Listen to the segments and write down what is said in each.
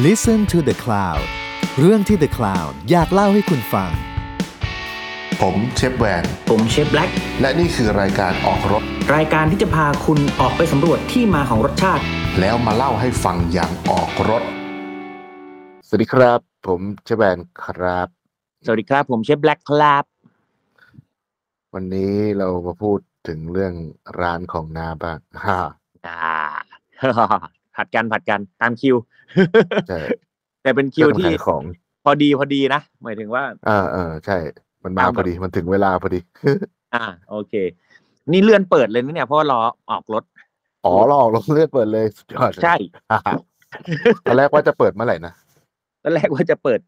Listen to the Cloud เรื่องที่ The Cloud อยากเล่าให้คุณฟัง ผมเชฟแวน ผมเชฟแบล็กและนี่คือรายการออกรถ รายการที่จะพาคุณออกไปสำรวจที่มาของรสชาติ แล้วมาเล่าให้ฟังอย่างออกรถ สวัสดีครับ ผมเชฟแบนครับ สวัสดีครับ ผมเชฟแบล็กครับ วันนี้เรามาพูดถึงเรื่องร้านของนาบ้างฮ่าอ่า ผัดกันผัดกันตามคิวใช่แต่เป็นคิวเรื่องที่ขายของพอดีพอดีนะหมายถึงว่าอ่าเออใช่ มันมาตามแบบพอดีมันถึงเวลาพอดี อ่า โอเค นี่เลื่อนเปิดเลยนะเนี่ยเพราะว่ารอออกรถอ๋อเราออกลงเลือดเปิดเลยสุดยอดเลยใช่ฮ่าฮ่าตอนแรกว่าจะเปิดเมื่อไหร่นะตอนแรกว่าจะเปิด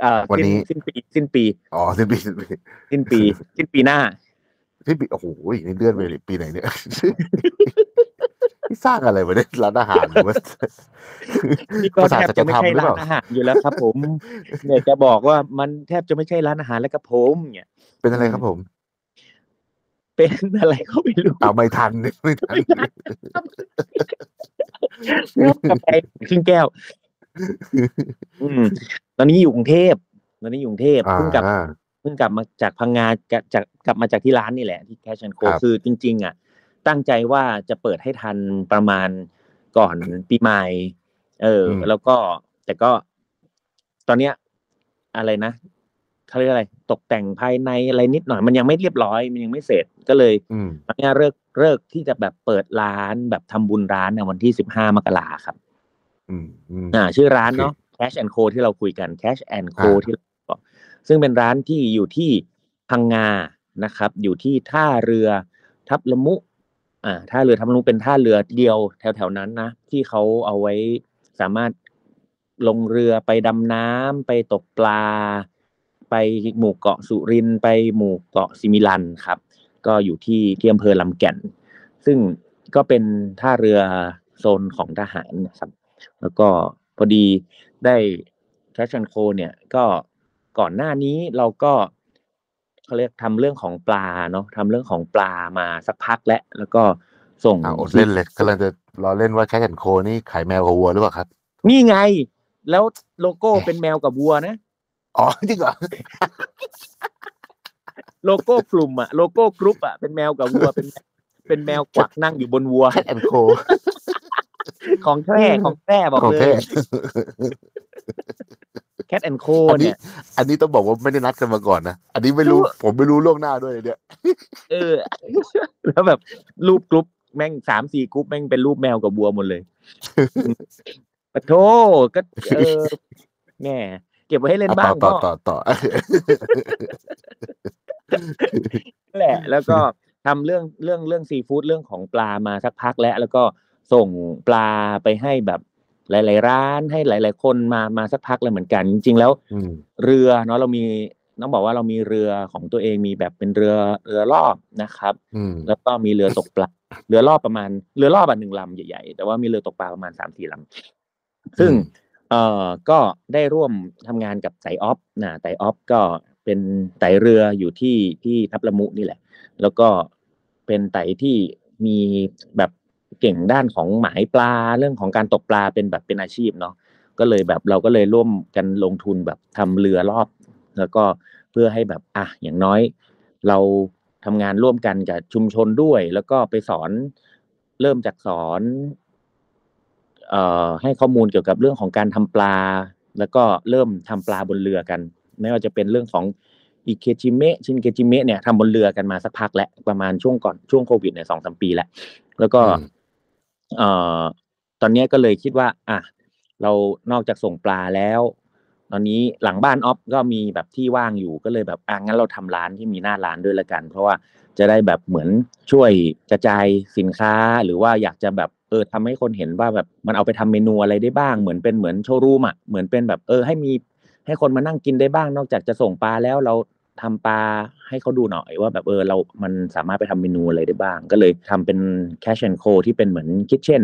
เอ่อวันนี้สิ้นสิ้นปีสิ้นปีอ๋อสิ้นปีสิ้นปีสิ้นปีสิ้นปีหน้าสิ้นปีโอ้โหนี่เลื่อนไปปีไหนเนี่ย นี่สร้างอะไรวะเนี่ยร้านอาหารหรือว่านี่ก็ภาษาแทบสัจจะไม่ธรรมใช่หรือร้าเปล่านอาหารอยู่แล้วครับผมเนี่ยจะบอกว่ามันแทบจะไม่ใช่ร้านอาหารแล้วกับผมเนี่ย เป็นอะไรครับผม เป็นอะไรก็ไม่รู้เอาไม่ทันไม่ทันกาแฟครึ่งแก้วอืมตอนนี้อยู่กรุงเทพตอนนี้อยู่กรุงเทพเพิ่งกลับอ่าเพิ่งกลับมาจากพังงากะจากกลับมาจากที่ร้านนี่แหละที่แคชแอนโคครับคือจริง ๆ อะ ตั้งใจว่าจะเปิดให้ทันประมาณก่อนปีใหม่ เออ แล้วก็แต่ก็ ตอนเนี้ย อะไรนะเขาเรียกอะไร ตกแต่งภายในอะไรนิดหน่อย มันยังไม่เรียบร้อย มันยังไม่เสร็จก็เลยอืมตอนเนี้ยเลิกเลิกที่จะแบบเปิดร้านแบบทำบุญร้านในวันที่สิบห้ามกราครับ อืมอืมอ่า ชื่อร้านโอเคเนาะ Cash and Co ที่เราคุยกัน Cash and Co อ่าที่เราบอกซึ่งเป็นร้านที่อยู่ที่พังงานะครับ อยู่ที่ท่าเรือทับละมุ อ่าท่าเรือทับละมุเป็นท่าเรือเดียวแถวๆนั้นนะที่เขาเอาไว้สามารถลงเรือไปดำน้ำไปตกปลา ไปหมู่เกาะสุรินไปหมู่เกาะซิมิลันครับ ก็อยู่ที่ที่อำเภอลำแก่น ซึ่งก็เป็นท่าเรือโซนของทหารนะครับ แล้วก็พอดีได้ Catch and Co เนี่ยก็ก่อนหน้านี้เราก็ เขาเรียกทำเรื่องของปลาเนาะทำเรื่องของปลามาสักพักแล้วแล้วก็ส่งอ่าอดเล่นเลยกำลังจะรอเล่นว่า Cat and Co นี่ขายแมวกับวัวหรือเปล่าครับ นี่ไง แล้วโลโก้เป็นแมวกับวัวนะ อ๋อจริงเหรอโลโก้กลุ่มอะโลโก้กรุ๊ปอะเป็นแมวกับวัวเป็น เป็นแมวกวักนั่งอยู่บนวัว Cat and Co ของแท้ของแท้บอกของเลแท้ย Cat and Co อันนี้เนี่ย อันนี้ต้องบอกว่าไม่ได้นัดกันมาก่อนนะ อันนี้ไม่รู้ผมไม่รู้ล่วงหน้าด้วยเนี่ยเออ แล้วแบบรูปกรุ๊ปแม่งสามสี่กรุ๊ปแม่งเป็นรูปแมวกับวัวหมดเลยปะโทก็เออแม่เก็บไว้ให้เล่นอะบ้าต่องต่อก็ต่อต่อแหละ แล้วก็ทำเรื่องเรื่องเรื่องซีฟู้ดเรื่องของปลามาสักพักแล้ว แล้วก็ส่งปลาไปให้แบบ หลาย ๆ ร้านให้หลาย ๆ คนมามาสักพักเลยเหมือนกัน จริง ๆ แล้วอืมเรือเนาะเรามีต้องบอกว่าเรามีเรือของตัวเองมีแบบเป็นเรือเรือรอบนะครับอืมแล้วก็มีเรือตกปลาเรือรอบประมาณเรือรอบอันหนึ่งลำใหญ่ๆ แต่ว่ามีเรือตกปลาประมาณสามสี่ลำซึ่งเอ่อก็ได้ร่วมทำงานกับไตออฟนะไตออฟก็เป็นไตเรืออยู่ที่ที่ทับละมุนี่แหละ แล้วก็เป็นไตที่มีแบบ เก่งด้านของหมายปลาเรื่องของการตกปลาเป็นแบบเป็นอาชีพเนาะก็เลยแบบเราก็เลยร่วมกันลงทุนแบบทำเรือรอบ แล้วก็เพื่อให้แบบอะอย่างน้อย เราทำงานร่วมกันกับชุมชนด้วย แล้วก็ไปสอนเริ่มจากสอนเอ่อให้ข้อมูลเกี่ยวกับเรื่องของการทำปลา แล้วก็เริ่มทำปลาบนเรือกัน ไม่ว่าจะเป็นเรื่องของอิเคจิเมะชินเกจิเมะเนี่ยทำบนเรือกันมาสักพักแล้วประมาณช่วงก่อนช่วงโควิดเนี่ยสองสามปีแล้วแล้วก็ เอ่อตอนเนี้ยก็เลยคิดว่า อะเรานอกจากส่งปลาแล้ว ตอนนี้หลังบ้านออฟก็มีแบบที่ว่างอยู่ก็เลยแบบอะงั้นเราทำร้านที่มีหน้าร้านด้วยละกัน เพราะว่าจะได้แบบเหมือนช่วยกระจายสินค้า หรือว่าอยากจะแบบเออทำให้คนเห็นว่าแบบมันเอาไปทำเมนูอะไรได้บ้าง เหมือนเป็นเหมือนโชว์รูมอะเหมือนเป็นแบบเออให้มีให้คนมานั่งกินได้บ้าง นอกจากจะส่งปลาแล้วเรา ทำปลาให้เขาดูหน่อยว่าแบบเออเรา มันสามารถไปทำเมนูอะไรได้บ้าง ก็เลยทำเป็น cash and co ที่เป็นเหมือนคิทเช่น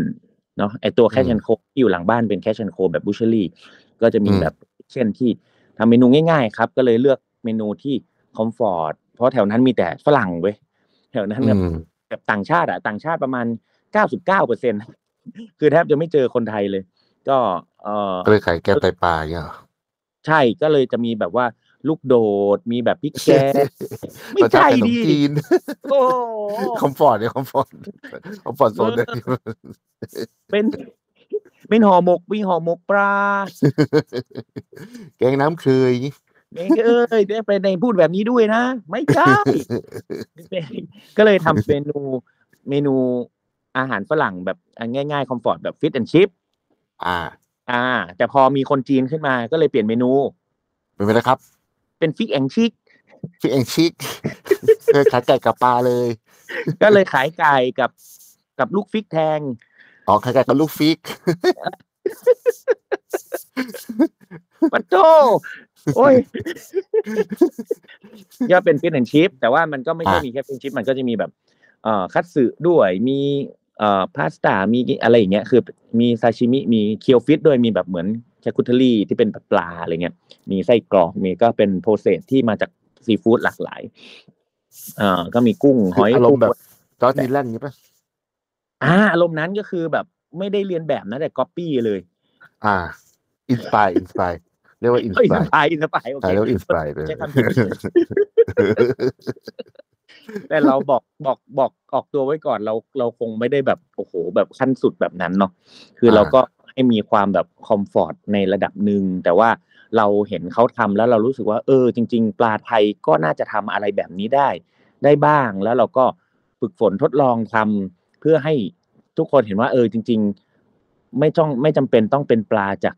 เนาะไอตัว cash and co ที่อยู่หลังบ้านเป็น cash and co แบบบูช h รี่ก็จะมีอืมแบบเช่นที่ทำเมนูง่ายๆครับ ก็เลยเลือกเมนูที่คอมฟอร์ตเพราะแถวนั้นมีแต่ฝรั่งเว้ยแถวนั้นแบบอืมแบบต่างชาติอะต่างชาติประมาณเก้าสิบเก้าเปอร์เซ็นคือแทบจะไม่เจอคนไทยเลย ก็เออก็เลยขายแกงไตปลาอย่างเงี้ยเหรอใช่ก็เลยจะมีแบบว่า ลูกโดดมีแบบพริกแกงไม่รสชาใช่ติขนมดิจีนโอ้คอมฟอร์ตเนี่ยคอมฟอร์ตคอมฟอร์ตโซนเนี่ยเป็นเป็นห่อหมกมีห่อหมกปลาแกงน้ำเคยเอ้ยเอ้ยได้ไปในพูดแบบนี้ด้วยนะ ไม่ใช่ก็เลยทำเมนูเมนูอาหารฝรั่งแบบง่ายๆ comfort แบบ fish and chips อ่า อ่า แต่พอมีคนจีนขึ้นมาก็เลยเปลี่ยนเมนูเป็นไปนะครับ เป็น fish and chick fish and chick เคยขายไก่กับปลาเลย ก็เลยขายไก่กับกับลูกฟิกแทงอ๋อขายไก่กับลูกฟิกปัตโตโอ้ยก็เป็นฟิตแอนชิพแต่ว่ามันก็ไม่ใช่อะมีแค่ฟิตชิพมันก็จะมีแบบ เอ่อคัตสึด้วยมีเอ่อพาสต้ามีอะไรอย่างเงี้ยคือ มีซาชิมิมีเคียวฟิตด้วยมีแบบเหมือน ชาคุเทอรี่ที่เป็นแบบปลาอะไรเงี้ยมีไส้กรอกมีก็เป็นโปรเซสที่มาจากซีฟู้ดหลากหลายเอ่อก็มีกุ้งหคืออยอารมณ์แบบปูจอร์จนีแลนด์อย่างงี้ป่ะอ่าอารมณ์นั้นก็คือแบบไม่ได้เรียนแบบนะแต่ก๊อปปี้เลย อ่าอินสปายอินสปายเรียกว่าอินสเอ้ยปายสบายสบายโอเคใช่เรียกว่าอินสปายเลยใช้คำผิดแต่เราบอกบอกบอกออกตัวไว้ก่อนเราเราคงไม่ได้แบบโอ้โหแบบขั้นสุดแบบนั้นเนาะคืออ่าเราก็ ให้มีความแบบคอมฟอร์ตในระดับหนึ่งแต่ว่าเราเห็นเขาทำแล้วเรารู้สึกว่าเออ จริง ๆ ปลาไทยก็น่าจะทำอะไรแบบนี้ได้ ได้บ้างแล้วเราก็ฝึกฝนทดลองทำเพื่อให้ทุกคนเห็นว่า เออ จริง ๆ ไม่ต้องไม่จำเป็นต้องเป็นปลาจาก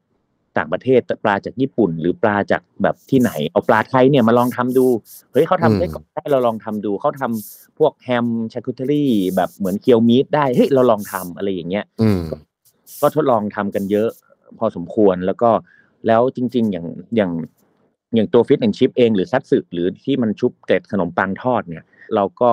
ต่างประเทศปลาจากญี่ปุ่น หรือปลาจากแบบที่ไหน เอาปลาไทยเนี่ยมาลองทำดูเฮ้ยเขาทำได้ก่อนได้เราลองทำดูเขาทำพวกแฮมชาคุเทอรี่แบบเหมือนเคียวมีดได้เฮ้ยเราลองทำอะไรอย่างเงี้ย ก็ทดลองทำกันเยอะ พอสมควรแล้วก็แล้วจริง ๆ อย่างอย่างอย่างตัว fish and chip เองหรือคัตสึหรือที่มันชุบเกล็ดขนมปังทอดเนี่ย เราก็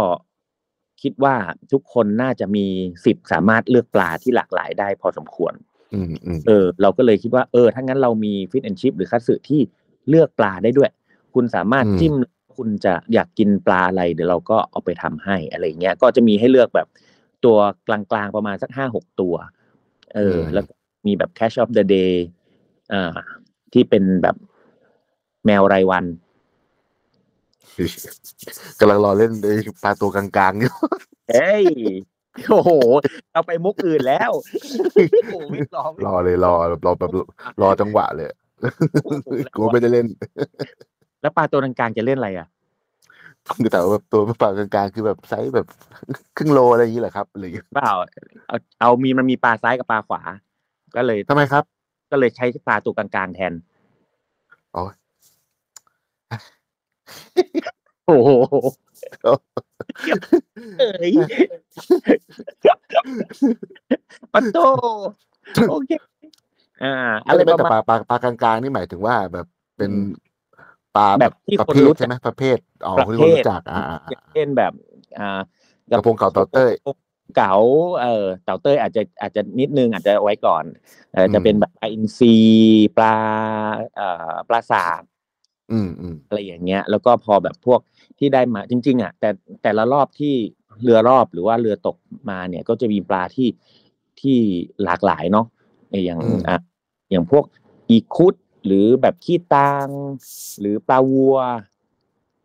คิดว่าทุกคนน่าจะมีสิทธิ์สามารถเลือกปลาที่หลากหลายได้พอสมควรอืมอืมเออ เราก็เลยคิดว่าเออถ้างั้นเรามี fish and chip หรือคัตสึที่เลือกปลาได้ด้วย คุณสามารถจิ้มคุณจะอยากกินปลาอะไร เดี๋ยวเราก็เอาไปทำให้อะไรเงี้ยก็จะมีให้เลือกแบบตัวกลางๆประมาณสักห้าหกตัว เออ แล้วก็มีแบบ cash of the day อ่า ที่เป็นแบบแมวรายวันกำลังรอเล่นไอ้ปลาตัวกลางๆอยู่เฮ้ยโอ้โห เราไปมุกอื่นแล้วโอ้โหไม่ลองรอเลยรอรอแบบรอจังหวะเลยกูไม่ได้เล่น แล้วปลาตัวกลางๆจะเล่นอะไรอะ แต่ว่าแบบตัวปลากลางๆคือแบบไซส์แบบครึ่งโลอะไรอย่างนี้แหละครับอะไรอย่างเงี้ยเปล่าเอาเอามีมันมีปลาซ้ายกับปลาขวา ก็เลยทำไมครับ ก็เลยใช้ปลาตัวกลางๆแทนอ๋อโอ้โหเอ้ยปัตโตโอเคอ่าอะไรไม่ประแต่มาณปลาปลาปลากลางๆนี่หมายถึงว่าแบบเป็นอืม ปลาแบบที่ประคนเภทรู้จักใช่ไหมประเภทอ๋อประคนเภทที่คนรู้จักอ่าอ่าอย่างเช่นแบบ อ่ากระพงเก่าเต่าเต้ยเก๋าเออเต่าเต้ยอาจจะอาจจะนิดนึงอาจจะเอาไว้ก่อนเออจะอืมเป็นแบบปลาอินทรีปลาเอ่อปลาสากอืมอืมอะไรอย่างเงี้ย แล้วก็พอแบบพวกที่ได้มาจริง ๆ อะ แต่แต่ละรอบที่เรือรอบหรือว่าเรือตกมาเนี่ย ก็จะมีปลาที่ที่หลากหลายเนาะอย่างอะอย่างพวกอีคุด หรือแบบขี้ตางหรือปลาวัว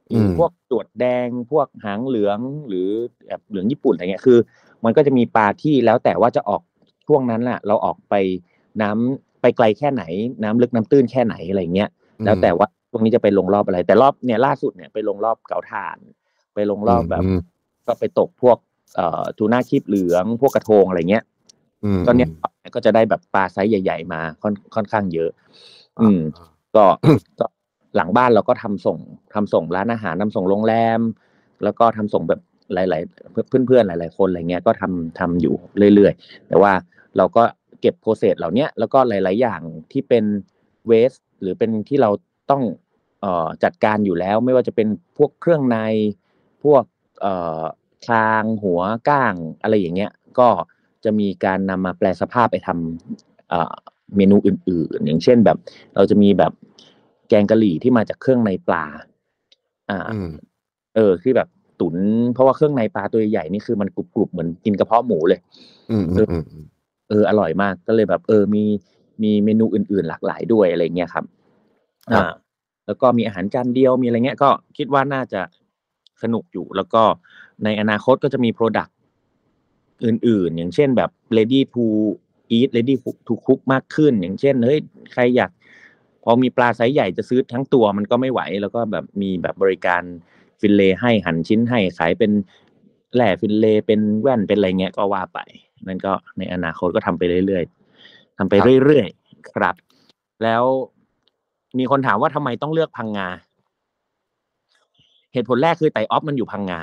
หรือพวกตรวจแดงพวกหางเหลืองหรือแบบเหลืองญี่ปุ่นอะไรเงี้ยคือ มันก็จะมีปลาที่แล้วแต่ว่าจะออกช่วงนั้นแหละเราออกไปน้ำไปไกลแค่ไหน น้ำลึกน้ำตื้นแค่ไหนอะไรเงี้ยแล้วแต่ว่าช่วงนี้จะไปลงรอบอะไร แต่รอบเนี่ยล่าสุดเนี่ยไปลงรอบเก๋าถ่าน ไปลงรอบแบบมก็ไปตกพวกเอ่อทูน่าคีบเหลือง พวกกระทงอะไรเงี้ยอืมก็เนี่ยก็จะได้แบบปลาไซส์ใหญ่ ๆ มาค่อนค่อนข้างเยอะ อืมก็ก็หลังบ้านเราก็ทำส่งทำส่งร้านอาหารทำส่งโรงแรม แล้วก็ทำส่งแบบหลายๆเพื่อนเพื่อนๆหลาย ๆ คนอะไรเงี้ยก็ทำทำอยู่เรื่อยๆ แต่ว่าเราก็เก็บโปรเซสเหล่าเนี้ยแล้วก็หลาย ๆ อย่างที่เป็นเวสหรือเป็นที่เราต้องเอ่อจัดการอยู่แล้ว ไม่ว่าจะเป็นพวกเครื่องในพวกเอ่อคางหัวก้างอะไรอย่างเงี้ย ก็จะมีการนำมาแปลสภาพไปทำเอ่อ เมนูอื่น ๆ อย่างเช่นแบบ เราจะมีแบบแกงกะหรี่ที่มาจากเครื่องในปลา อ่าอืมเออคือแบบตุนเพราะว่าเครื่องในปลาตัวใหญ่ๆนี่คือมันกรุบๆเหมือนกินกระเพาะหมูเลยอืมอืมอืมอืมเอออร่อยมากก็เลยแบบ เออมีมีเมนูอื่น ๆ หลากหลายด้วยอะไรเงี้ยครับครับ อ่า แล้วก็มีอาหารจานเดียวมีอะไรเงี้ยก็คิดว่าน่าจะสนุกอยู่ แล้วก็ในอนาคตก็จะมี product อื่น ๆ อย่างเช่นแบบ ready to eat ready to cook มากขึ้น อย่างเช่นเฮ้ยใครอยาก พอมีปลาไซส์ใหญ่จะซื้อทั้งตัวมันก็ไม่ไหว แล้วก็แบบมีแบบบริการฟินเลให้หั่นชิ้นให้ขายเป็นแหล่ฟินเลเป็นแว่นเป็นอะไรเงี้ยก็ว่าไป นั่นก็ในอนาคตก็ทำไปเรื่อยๆทำไปเรื่อยๆครับ แล้วมีคนถามว่าทำไมต้องเลือกพังงา เหตุผลแรกคือไต่ออฟมันอยู่พังงา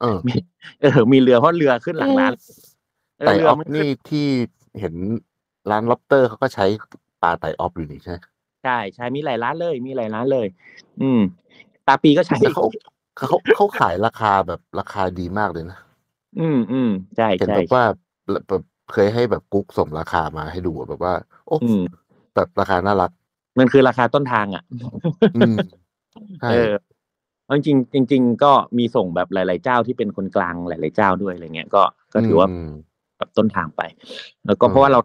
เออมีเออมีเรือเพราะเรือขึ้นหลังร้านเไต่เรือออฟมันขึ้นี่ที่ เห็นร้านล็อบเตอร์เขาก็ใช้ปลาไต่ออฟอยู่นี่ใช่ไหมใช่ใช่มีหลายร้านเลย มีหลายร้านเลย อืมตาปีก็ใช้แต่เขาเขาเขาขายราคาแบบราคาดีมากเลยนะ อืมอืมใช่เห็นใช่แบบว่าแบบเคยให้แบบกุ๊กส่งราคามาให้ดูอะแบบว่า โอ้อืมแบบราคาน่ารัก มันคือราคาต้นทางอะอืมใช่เออเอาจริงๆจริง ๆ ก็มีส่งแบบหลาย ๆ เจ้าที่เป็นคนกลางหลาย ๆ เจ้าด้วยอะไรเงี้ยก็ก็ถือว่าม แบบต้นทางไป แล้วก็อืมเพราะว่าเรา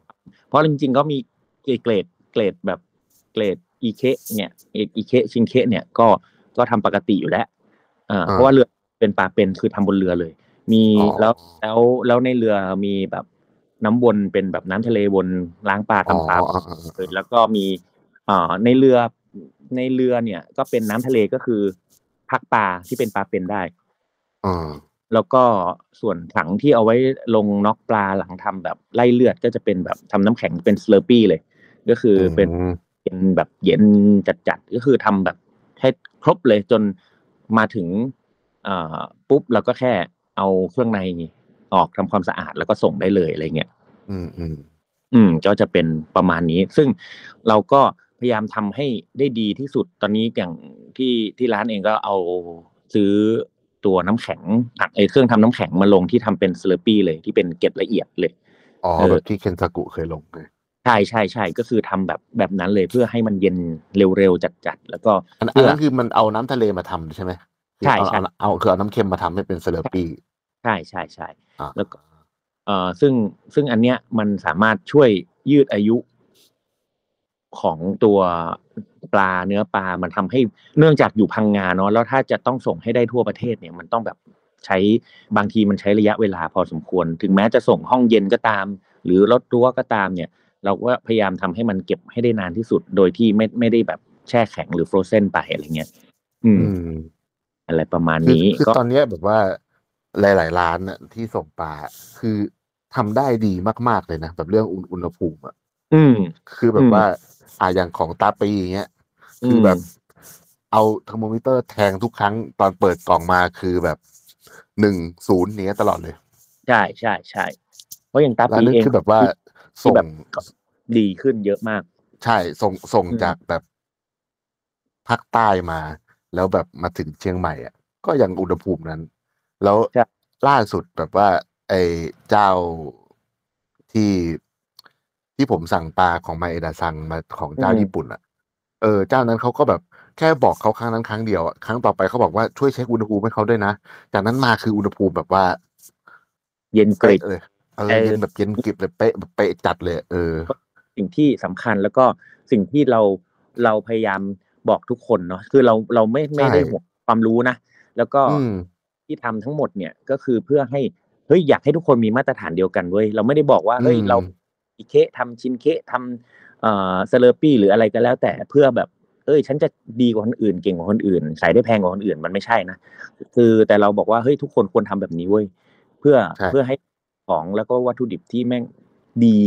เพราะจริง ๆ ก็มีเกรดเกรดแบบเกรดอีเคเนี่ยอีเคชิงเคเนี่ยก็ก็ทำปกติอยู่แล้วอ่าเพราะว่าเรือเป็นปลาเป็นคือทำบนเรือเลย มีอ๋อแล้วแล้วแล้วในเรือมีแบบน้ำวนเป็นแบบน้ำทะเลวนล้างปลาทำปลาอ๋ออ๋ออ๋ออ๋อเลยแล้วก็มีอ่าในเรือในเรือเนี่ย ก็เป็นน้ำทะเลก็คือพักปลาที่เป็นปลาเป็นได้อ่า แล้วก็ส่วนถังที่เอาไว้ลงน็อกปลาหลังทำแบบไล่เลือดก็จะเป็นแบบทำน้ำแข็งเป็นสเลอร์ปี้เลย ก็คือเป็นมเป็นแบบเย็นจัดๆก็คือทำแบบให้ครบเลยจนมาถึงอ่าปุ๊บเราก็แค่เอาเครื่องในออกทำความสะอาดแล้วก็ส่งได้เลยอะไรเงี้ยอืมอืมอืมก็จะเป็นประมาณนี้ ซึ่งเราก็พยายามทำให้ได้ดีที่สุดตอนนี้อย่างที่ที่ร้านเองก็เอาซื้อ ตัวน้ำแข็งผักไอเครื่องทำน้ำแข็งมาลงที่ทำเป็นสเลอปี้เลยที่เป็นเกล็ดละเอียดเลยอ๋อเออแบบที่เคนซากุเคยลงไงใช่ใช่ใช่ก็คือทำแบบแบบนั้นเลยเพื่อให้มันเย็นเร็วๆจัดๆแล้วก็อันอันเพื่อนั้นคือมันเอาน้ำทะเลมาทำใช่ไหมคือใช่เอาใช่เอาเอาคือเอาน้ำเค็มมาทำให้เป็นเซเลปี้ใช่ใช่ใช่อ่าแล้วก็เอ่อซึ่งซึ่งอันเนี้ยมันสามารถช่วยยืดอายุ ของตัวปลาเนื้อปลามันทำให้เนื่องจากอยู่พังงาเนาะแล้วถ้าจะต้องส่งให้ได้ทั่วประเทศเนี่ยมันต้องแบบใช้บางทีมันใช้ระยะเวลาพอสมควร ถึงแม้จะส่งห้องเย็นก็ตาม หรือรถรั้วก็ตามเนี่ย เราก็พยายามทำให้มันเก็บให้ได้นานที่สุด โดยที่ไม่ไม่ได้แบบแช่แข็งหรือฟรอเซนไปอะไรเงี้ยอืมอืมอะไรประมาณคือนี้คือก็ตอนเนี้ยแบบว่าหลาย ๆ ร้านน่ะที่ส่งปลาคือทำได้ดีมาก ๆ เลยนะแบบเรื่องอุณอุณหภูมิอะอืม คือแบอืบมว่า อ่าอย่างของตาปีอย่างเงี้ยคืออมแบบ เอาเทอร์โมมิเตอร์แทงทุกครั้งตอนเปิดกล่องมาคือแบบหนึ่งศูนย์เนี้ยตลอดเลย ใช่ใช่ใช่เพราะอย่างตาร้านปีนี้เองคือแบบว่าที่ส่งแบบดีขึ้นเยอะมาก ใช่ส่งส่งอืมจากแบบภาคใต้มา แล้วแบบมาถึงเชียงใหม่อะก็ยังอุณหภูมินั้น แล้วล่าสุดแบบว่า ไอ้เจ้าที่ ที่ผมสั่งปลาของมาเอดาซังมาของเจ้าญี่ปุ่นอะ เออ เจ้านั้นเขาก็แบบแค่บอกเขาครั้งนั้นครั้งเดียวอะครั้งต่อไปเขาบอกว่าช่วยเช็คอุณหภูมิให้เขาด้วยนะ จากนั้นมาคืออุณหภูมิแบบว่าเย็นกริเป๊ะบ เลยเออเออ เย็นแบบเย็นกริบเลยเป๊ะแบบเป๊ะจัดเลย เออ สิ่งที่สำคัญแล้วก็สิ่งที่เราเราพยายามบอกทุกคนเนาะคือเราเราไม่ไม่ได้ใช่ห่วงความรู้นะ แล้วก็อืม ที่ทำทั้งหมดเนี่ยก็คือเพื่อให้เฮ้ยอยากให้ทุกคนมีมาตรฐานเดียวกันเว้ยเราไม่ได้บอกว่าเฮ้ยอืม เราอี เคทำชินเคทำเอ่อ slurry หรืออะไรก็แล้ว แต่เพื่อแบบ เอ้ย ฉันจะดีกว่าคนอื่น เก่งกว่าคนอื่นขายได้แพงกว่าคนอื่นมันไม่ใช่นะคือแต่เราบอกว่าเฮ้ยทุกคนควรทำแบบนี้เว้ยเพื่อใช่เพื่อให้ของแล้วก็วัตถุดิบที่แม่งดี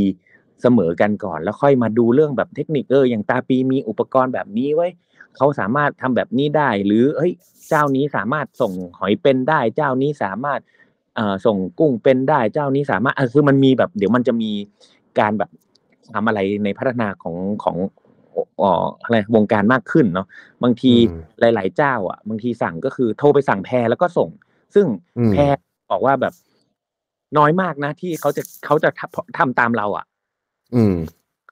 เสมอกันก่อน แล้วค่อยมาดูเรื่องแบบเทคนิคเอออย่างตาปีมีอุปกรณ์แบบนี้ไว้ยเขาสามารถทำแบบนี้ได้ หรือเฮ้ยเจ้านี้สามารถส่งหอยเป็นได้ เจ้านี้สามารถเอ่อส่งกุ้งเป็นได้ เจ้านี้สามารถเออคือมันมีแบบ เดี๋ยวมันจะมี การแบบทำอะไรในพัฒนาของของเอ่ออะไรวงการมากขึ้นเนาะบางทีอืมหลาย ๆ เจ้า อะ บางทีสั่งก็คือโทรไปสั่งแพรแล้วก็ส่ง ซึ่งอืมแพรบอกว่าแบบน้อยมากนะ ที่เขาจะเขาจะทำทำตามเรา อะ อืม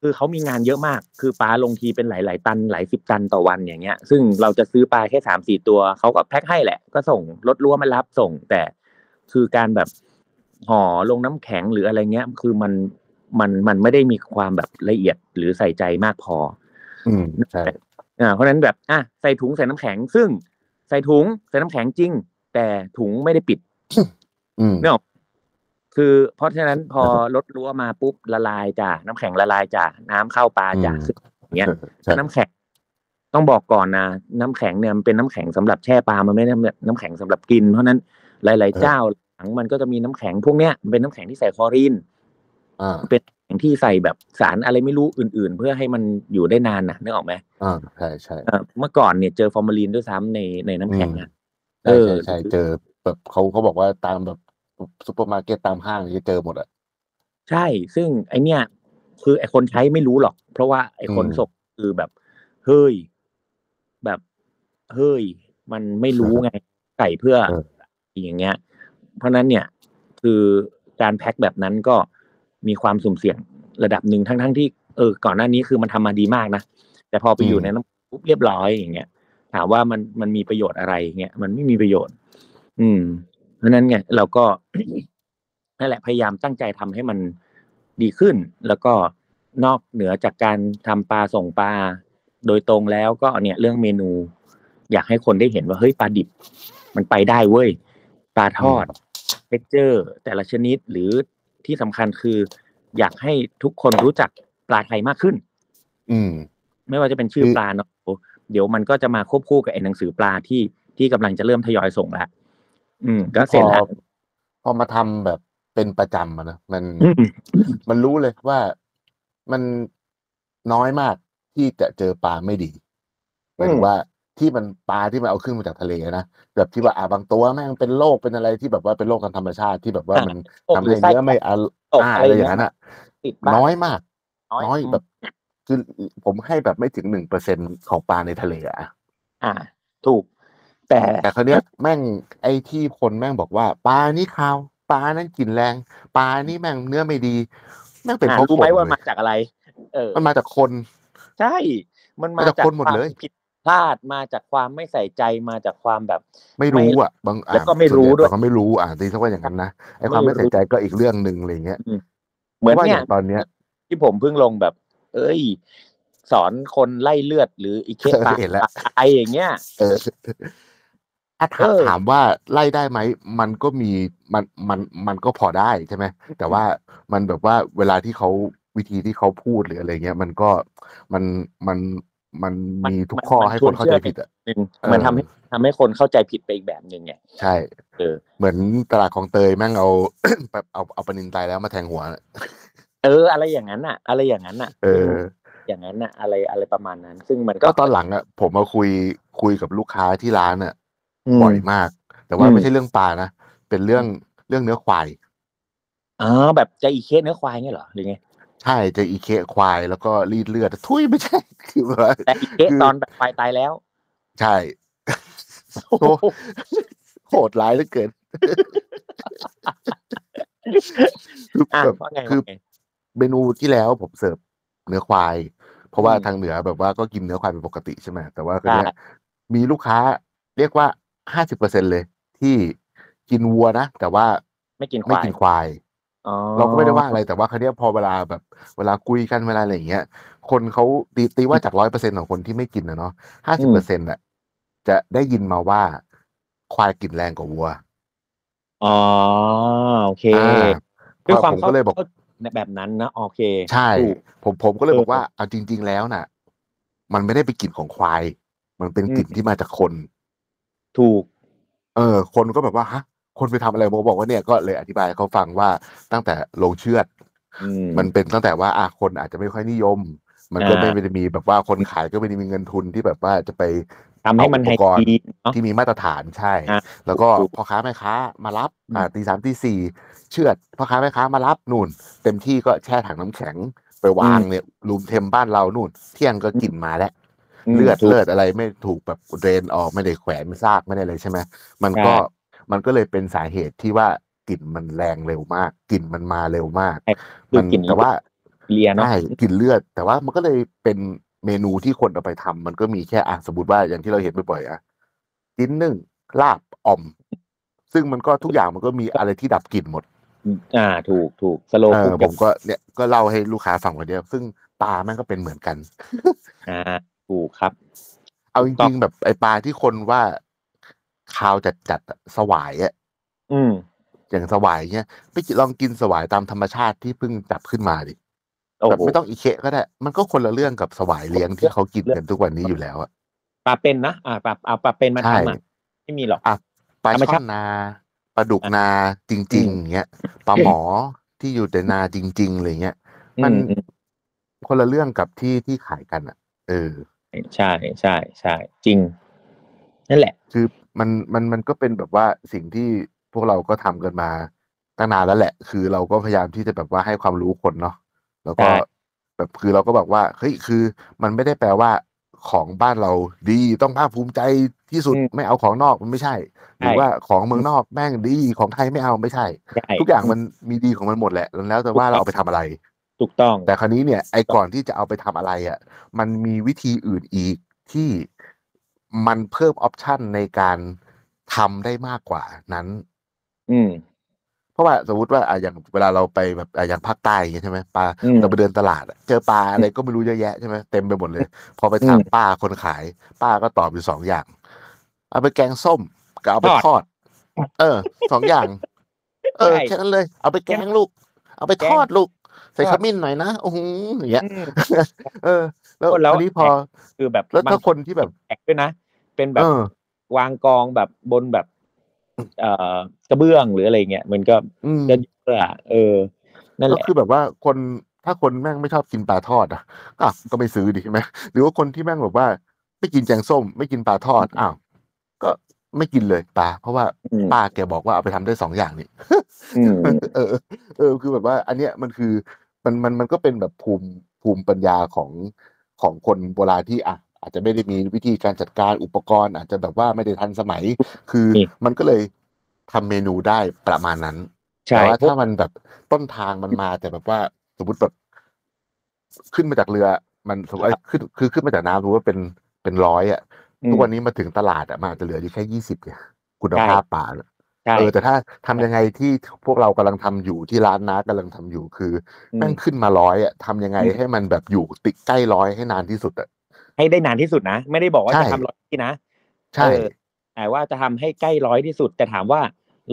คือเขามีงานเยอะมาก คือปลาลงทีเป็นหลาย ๆ ตันหลายสิบตันต่อวันอย่างเงี้ย ซึ่งเราจะซื้อปลาแค่สามสี่ตัวเขาก็แพ็คให้แหละ ก็ส่งรถรั้วมารับส่ง แต่คือการแบบห่อลงน้ำแข็งหรืออะไรเงี้ย คือมัน มันมันไม่ได้มีความแบบละเอียดหรือใส่ใจมากพอ อืมใช่อ่าเพราะฉะนั้นแบบอะใส่ถุงใส่น้ำแข็ง ซึ่งใส่ถุงใส่น้ำแข็งจริง แต่ถุงไม่ได้ปิดอืมเนกออกคือเพราะฉะนั้นพอรถรั้วมาปุ๊บละลายจ้ะน้ำแข็งละลายจ้ะน้ำเข้าปลาจ้ะอืมซึ่งอย่างเงี้ยใช่น้ำแข็ง ต้องบอกก่อนนะน้ำแข็งเนี่ยมันเป็นน้ำแข็งสำหรับแช่ปลามันไม่ได้น้ำแข็งสำหรับกิน เพราะฉะนั้นหลาย ๆ เจ้าหลังมันก็จะมีน้ำแข็งพวกเนี้ยมันเป็นน้ำแข็งที่ใส่คลอรีนอ่า เป็นน้ำแข็งที่ใส่แบบสารอะไรไม่รู้อื่น ๆ เพื่อให้มันอยู่ได้นานนะนึกออกไหมอ่าใช่ใช่เอ่อเมื่อก่อนเนี่ยเจอฟอร์มาลีนด้วยซ้ำในในน้ำแข็งอะใช่เออใช่ใช่เจอแบบเขาเขาบอกว่าตามแบบซูเปอร์มาร์เก็ตตามห้างจะเจอหมดอะใช่ ซึ่งไอเนี้ยคือไอคนใช้ไม่รู้หรอก เพราะว่าไอคนอืมส่งคือแบบ เฮ้ย แบบเฮ้ย มันไม่รู้ไงใส่เพื่อเอออย่างเงี้ย เพราะฉะนั้นเนี่ย คือการแพ็คแบบนั้นก็ มีความสุ่มเสี่ยงระดับหนึ่งทั้งทั้งๆที่เออก่อนหน้านี้คือมันทำมาดีมากนะแต่พอไปอยู่ในน้ำปุ๊บเรียบร้อยอย่างเงี้ยถามว่ามันมันมีประโยชน์อะไรเงี้ยมันไม่มีประโยชน์ อืม เพราะฉะนั้นไงเราก็นั่นแหละพยายามตั้งใจทำให้มันดีขึ้น แล้วก็นอกเหนือจากการทำปลาส่งปลาโดยตรงแล้วก็เนี่ยเรื่องเมนู อยากให้คนได้เห็นว่าเฮ้ยปลาดิบ มันไปได้เว้ยปลาทอด texture แต่ละชนิดหรือ ที่สำคัญคือ อยากให้ทุกคนรู้จักปลาไทยมากขึ้น อืม ไม่ว่าจะเป็นชื่อคือปลาเนาะเดี๋ยวมันก็จะมาควบคู่กับไอ้หนังสือปลาที่ที่กำลังจะเริ่มทยอยส่งแล้วอืม ก็เสร็จพอแล้วพอมาทำแบบเป็นประจำอะนะมันอืมมันรู้เลยว่ามันน้อยมากที่จะเจอปลาไม่ดีหมายถึงว่า ที่มันปลาที่มันเอาขึ้นมาจากทะเลนะแบบที่ว่าอ่าบางตัวแม่งเป็นโรคเป็นอะไรที่แบบว่าเป็นโรคทางธรรมชาติที่แบบว่ามันตกทำหรืให้อไส้เนื้อไม่อร่ตกอ่าอะอะไรไรออย่าย่างงเงี้ยนั้นอะติดบ้างน้อยมาก น้อยมแบบคือผมให้แบบไม่ถึงหนึ่งเปอร์เซ็นของปลาในทะเลอะอ่า ถูก แต่แต่คราวเนี้ยแม่งไอ้ที่คนแม่งบอกว่าปลานี่ขาวปลานั้นกลิ่นแรงปลานี่แม่งเนื้อไม่ดีแม่งเป็นอ่าเพราะรู้คนไหมว่าเว้มายจากอะไร เออ มันมาจากคน ใช่ มันมามาจากคนหมดความเลยผิด พลาดมาจากความไม่ใส่ใจมาจากความแบบ ไม่รู้อะบางอะแล้วก็ไม่รู้ส่นใหญ่ด้วยเขาไม่รู้อะตีสักว่าอย่างนั้นนะไอ้ความไม่ใส่ใจก็อีกเรื่องหนึ่งอะไรเงี้ยเหมือนว่าอเนี่ยย่างตอนเนี้ย ที่ผมเพิ่งลงแบบ เอ้ย สอนคนไล่เลือดหรืออีเคสปลาเห็นแล้วไออย่างเงี้ยเออถ้าถามเออถามว่าไล่ได้ไหมมันก็มีมันมันมันก็พอได้ใช่ไหมแต่ว่ามันแบบว่าเวลาที่เขาวิธีที่เขาพูดหรืออะไรเงี้ย มันก็มันมัน มันมีทุกข้อให้คนเข้าใจผิดอะหนึ่งเออมันทำให้ทำให้คนเข้าใจผิดไปอีกแบบหนึ่งไงใช่เออเหมือนตลาดของเตยแม่งเอาแบบเอาเอาปลานินตายแล้วมาแทงหัวน่ะเออ อะไรอย่างนั้นน่ะ อะไรอย่างนั้นน่ะ เออ อย่างนั้นน่ะ อะไรอะไรประมาณนั้น ซึ่งมันก็ก็ตอนหลังอะ ผมมาคุยคุยกับลูกค้าที่ร้านอะมบ่อยมาก แต่ว่าอืมไม่ใช่เรื่องปลานะเป็นเรื่องเรื่องเนื้อควายอ๋อแบบจะอีเคสเนื้อควายเงี้ยเหรอหรือไง ใช่เจะอีเคควายแล้วก็รีดเลือด ทุยไม่ใช่ คือว่าแต่อีเคสคือตอนแบบควายตายแล้ว ใช่โอ้โหดร้ายเหลือเกินคืออะแบบว่าไงคือว่าไงเมนูที่แล้วผมเสิร์ฟเนื้อควาย เพราะว่าอืมทางเหนือแบบว่าก็กินเนื้อควายเป็นปกติใช่ไหมแต่ว่าคือเนี้ยใช่มีลูกค้าเรียกว่าห้าสิบเปอร์เซ็นเลย ที่กินวัวนะ แต่ว่าไม่กินคไม่วายกินควายอ๋อ เราก็ไม่ได้ว่าอะไรแต่ว่าครั้นี้ยพอเวลาแบบ เวลาคุยกันเวลาอะไรอย่างเงี้ย คนเขาตีตีว่าจากร้อยเปอร์เซ็นของคนที่ไม่กินนะเนาะห้าสิบเปอร์เซ็นต์ะจะได้ยินมาว่า ควายกินแรงกว่าวัวอ๋อโอเคอ่าด้วยความผมก็เลยบอกข้าในแบบนั้นนะโอเค ใช่ถูกผมผมก็เลยเออบอกว่าเอาจริง ๆ แล้วน่ะ มันไม่ได้เป็นกลิ่นของควาย มันเป็นกลิ่นอืมที่มาจากคน ถูก เออ คนก็แบบว่าฮะ คนไปทำอะไรผมบอกว่าเนี่ยก็เลยอธิบายให้เขาฟังว่าตั้งแต่ลงเชือดอืมมันเป็นตั้งแต่ว่าอะคนอาจจะไม่ค่อยนิยม มันก็อ่าไม่ได้มีแบบว่าคนขายก็ไม่ได้มีเงินทุนที่แบบว่าจะไปทำให้มันเอาไฮอุปกรณ์จีนเนาะที่มีมาตรฐานใช่อะแล้วก็ถูกพ่อค้าแม่ค้ามารับอืมอ่าตีสามตีสี่เชือดพ่อค้าแม่ค้ามารับนู่น เต็มที่ก็แช่ถังน้ำแข็งไปวางเนี่ยรูมเทมบ้านเรานู่น เที่ยงก็กินมาแล้วมเลือดถูกเลือดอะไรไม่ถูกแบบเดรนออกไม่ได้แขวนซากไม่ได้เลยใช่ไหมมันก็ใช่ มันก็เลยเป็นสาเหตุที่ว่ากลิ่นมันแรงเร็วมากกลิ่นมันมาเร็วมากคืมัอนกลิ่นแต่ว่าเลียเนาะใช่กลิ่นเลือด แต่ว่ามันก็เลยเป็นเมนูที่คนเอาไปทำมันก็มีแค่อะสมมติว่าอย่างที่เราเห็นบ่อยๆอะกินนึ่งลาบอ่อม ซึ่งมันก็ทุกอย่างมันก็มีอะไรที่ดับกลิ่นหมด อ่า ถูกถูกสโลเอคุอกผมก็เนี่ยก็เล่าให้ลูกค้าฟังวันเดียว ซึ่งปลาแม่งก็เป็นเหมือนกัน อ่าถูกครับ เอาจต้อริงงๆแบบไอปลาที่คนว่า คาวจัดจัดๆอะสวายอะอืม อย่างสวายเนี้ยไปลองกินสวายตามธรรมชาติที่เพิ่งจับขึ้นมาดิโอ้แบบโหไม่ต้องอีเคก็ได้ มันก็คนละเรื่องกับสวายเลี้ยงที่เขากินกันทุกวันนี้อยู่แล้วอะปลาเป็นนะอ่าปลาเอาปลาเป็นมาใช่ทำอะไม่มีหรอกอะปลาธรรมช่ชาอตินนาปลาดุกนาจริงๆอย่างเงี้ยปลาหมอที่อยู่แต่นาจริงๆอะไรเงี้ยมันอือืคนละเรื่องกับที่ที่ขายกันอะ เออ ใช่ใช่ใช่จริง นั่นแหละ คือ มันมันมันก็เป็นแบบว่าสิ่งที่พวกเราก็ทำกันมาตั้งนานแล้วแหละ คือเราก็พยายามที่จะแบบว่าให้ความรู้คนเนาะแล้วก็ใช่ แบบคือเราก็แบบว่าเฮ้ยคือมันไม่ได้แปลว่าของบ้านเราดีต้องภาคภูมิใจที่สุดไม่เอาของนอกมันไม่ใช่ หรือว่าของเมืองนอกแม่งดีของไทยไม่เอาไม่ใช่ ใช่ทุกอย่างมันมีดีของมันหมดแหละแล้วแต่ว่าเราเอาไปทำอะไร ถูกต้อง แต่คราวนี้เนี่ยไอ้ก่อนที่จะเอาไปทำอะไรอะ มันมีวิธีอื่นอีกที่ มันเพิ่มออปชันในการทำได้มากกว่านั้น อืม เพราะว่าสมมติว่าอะอย่างเวลาเราไปแบบอะอย่างภาคใต้อย่างเงี้ยใช่ไหมปลาอืม เราไปเดินตลาดอะเจอปลาอะไรก็ไม่รู้เยอะแยะใช่ไหมเต็มไปหมดเลย พอไปถามอืมป้าคนขาย ป้าก็ตอบอยู่สองอย่าง เอาไปแกงส้มกับเอาไปทอด ทอด เออสองอย่าง เออใช่แค่นั้นเลย เอาไปแกงลูก เอาไปทอดลูก ใส่ทขอดมิ้นหน่อยนะโอ้โหอย่างเงี้ย อืม เออ แล้วแล้วอันนี้พอ คือแบบแล้วถ้าบงคนที่แบบแอกด้วยนะ เป็นแบบเออวางกองแบบบนแบบเอ่อกระเบื้องหรืออะไรเงี้ยมันก็อืมจะเยอะอะเออ นั่นแหก็ละคือแบบว่าคนถ้าคนแม่งไม่ชอบกินปลาทอดอะอะก็ไม่ซื้อดิใช่ไหมหรือว่าคนที่แม่งแบบว่า ไม่กินแกงส้ม ไม่กินปลาทอดอ้าวก็ไม่กินเลยปลาเพราะว่าอืมป้าแกบอกว่าเอาไปทำได้สองอย่างนี่อืมเออ เออ คือแบบว่า อันเนี้ยมันคือมันมันมันก็เป็นแบบภูมิภูมิปัญญาของของคนโบราณที่อะ อาจจะไม่ได้มีวิธีการจัดการอุปกรณ์ อาจจะแบบว่าไม่ได้ทันสมัย คือนี่มันก็เลยทำเมนูได้ประมาณนั้นใช่แต่ว่าพวกถ้ามันแบบต้นทางมันมาแต่แบบว่าสมมติแบบขึ้นมาจากเรือ มันสมมติเอ้ยขึ้นคือขึ้นมาจากน้ำรู้ว่าเป็นเป็นร้อยอะอืมทุกวันนี้มาถึงตลาดอะมันอาจจะเหลืออยู่แค่ยี่สิบเนี่ยคุณภาพปลาเนี่ยใช่เออแต่ถ้าทำยังไงที่พวกเรากำลังทำอยู่ที่ร้านน้ากำลังทำอยู่คืออืมแม่งขึ้นมาร้อยอะทำยังไงอืมให้มันแบบอยู่ติดใกล้ร้อยให้นานที่สุดอะ ให้ได้นานที่สุดนะ ไม่ได้บอกว่าใช่จะทำร้อยยี่นะใช่เออแต่ว่าจะทำให้ใกล้ร้อยที่สุด แต่ถามว่า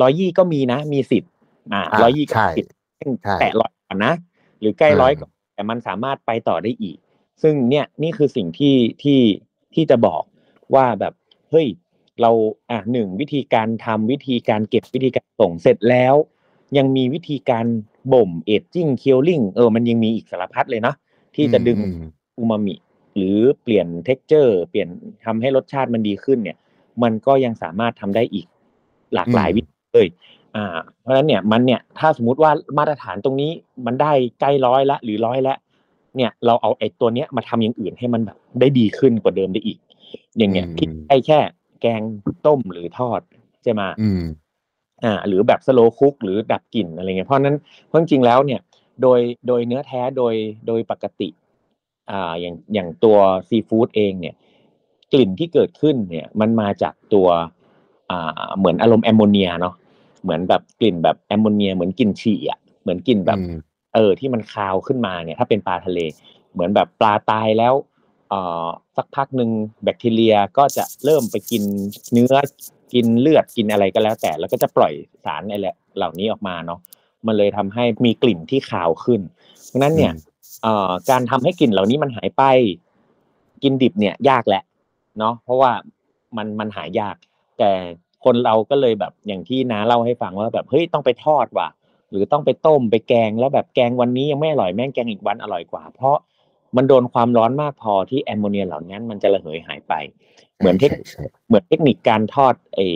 ร้อยยี่ก็มีนะ มีสิทธิ์อ่าอะร้อยยี่ก็ใช่มีสิทธิ์ใช่แตะร้อยก่อนนะ หรือใกล้เออร้อยก่อนแต่มันสามารถไปต่อได้อีก ซึ่งเนี่ยนี่คือสิ่งที่ที่ที่จะบอกว่าแบบเฮ้ยเราอะหนึ่งวิธีการทำวิธีการเก็บวิธีการส่งเสร็จแล้ว ยังมีวิธีการบ่ม aging curing เออมันยังมีอีกสารพัดเลยเนาะที่จะดึงอืมอูมามิ หรือเปลี่ยน texture เปลี่ยนทำให้รสชาติมันดีขึ้นเนี่ย มันก็ยังสามารถทำได้อีกหลากหลายอืมวิธีเลยอ่า เพราะฉะนั้นเนี่ยมันเนี่ยถ้าสมมุติว่ามาตรฐานตรงนี้มันได้ใกล้ร้อยละหรือร้อยละเนี่ยเราเอาไอ้ตัวเนี้ยมาทำอย่างอื่นให้มันแบบได้ดีขึ้นกว่าเดิมได้อีก อย่างเงี้ยอืมคิดได้แค่ แกงต้มหรือทอดใช่ไหมอืมอ่า หรือแบบสโลคุกหรือดับกลิ่นอะไรเงี้ยเพราะฉะนั้นเพราะจริงๆแล้วเนี่ย โดยโดยเนื้อแท้โดยโดยปกติ อ่าอย่างอย่างตัวซีฟู้ดเองเนี่ย กลิ่นที่เกิดขึ้นเนี่ย มันมาจากตัวอ่าเหมือนอารมณ์แอมโมเนียเนาะเหมือนแบบกลิ่นแบบแอมโมเนีย เหมือนกลิ่นฉี่อะเหมือนกลิ่นแบบอืมเออ ที่มันคาวขึ้นมาเนี่ย ถ้าเป็นปลาทะเล เหมือนแบบปลาตายแล้วเอ่อสักพักหนึ่งแบคทีเรียก็จะเริ่มไปกินเนื้อกินเลือดกินอะไรก็แล้วแต่ แล้วก็จะปล่อยสารอะไรเหล่านี้ออกมาเนาะมันเลยทำให้มีกลิ่นที่คาวขึ้นดังนั้นเนี่ยเอ่อ การทำให้กลิ่นเหล่านี้มันหายไป กินดิบเนี่ยยากแหละเนาะเพราะว่ามันมันหายาก แต่คนเราก็เลยแบบอย่างที่น้าเล่าให้ฟังว่าแบบเฮ้ยต้องไปทอดว่ะ หรือต้องไปต้มไปแกงแล้วแบบแกงวันนี้ยังไม่อร่อยแม่งแกงอีกวันอร่อยกว่า เพราะมันโดนความร้อนมากพอที่แอมโมเนียเหล่านั้นมันจะระเหยหายไป เหมือนเทคใช่ใช่เหมือนเทคนิคการทอดไอ้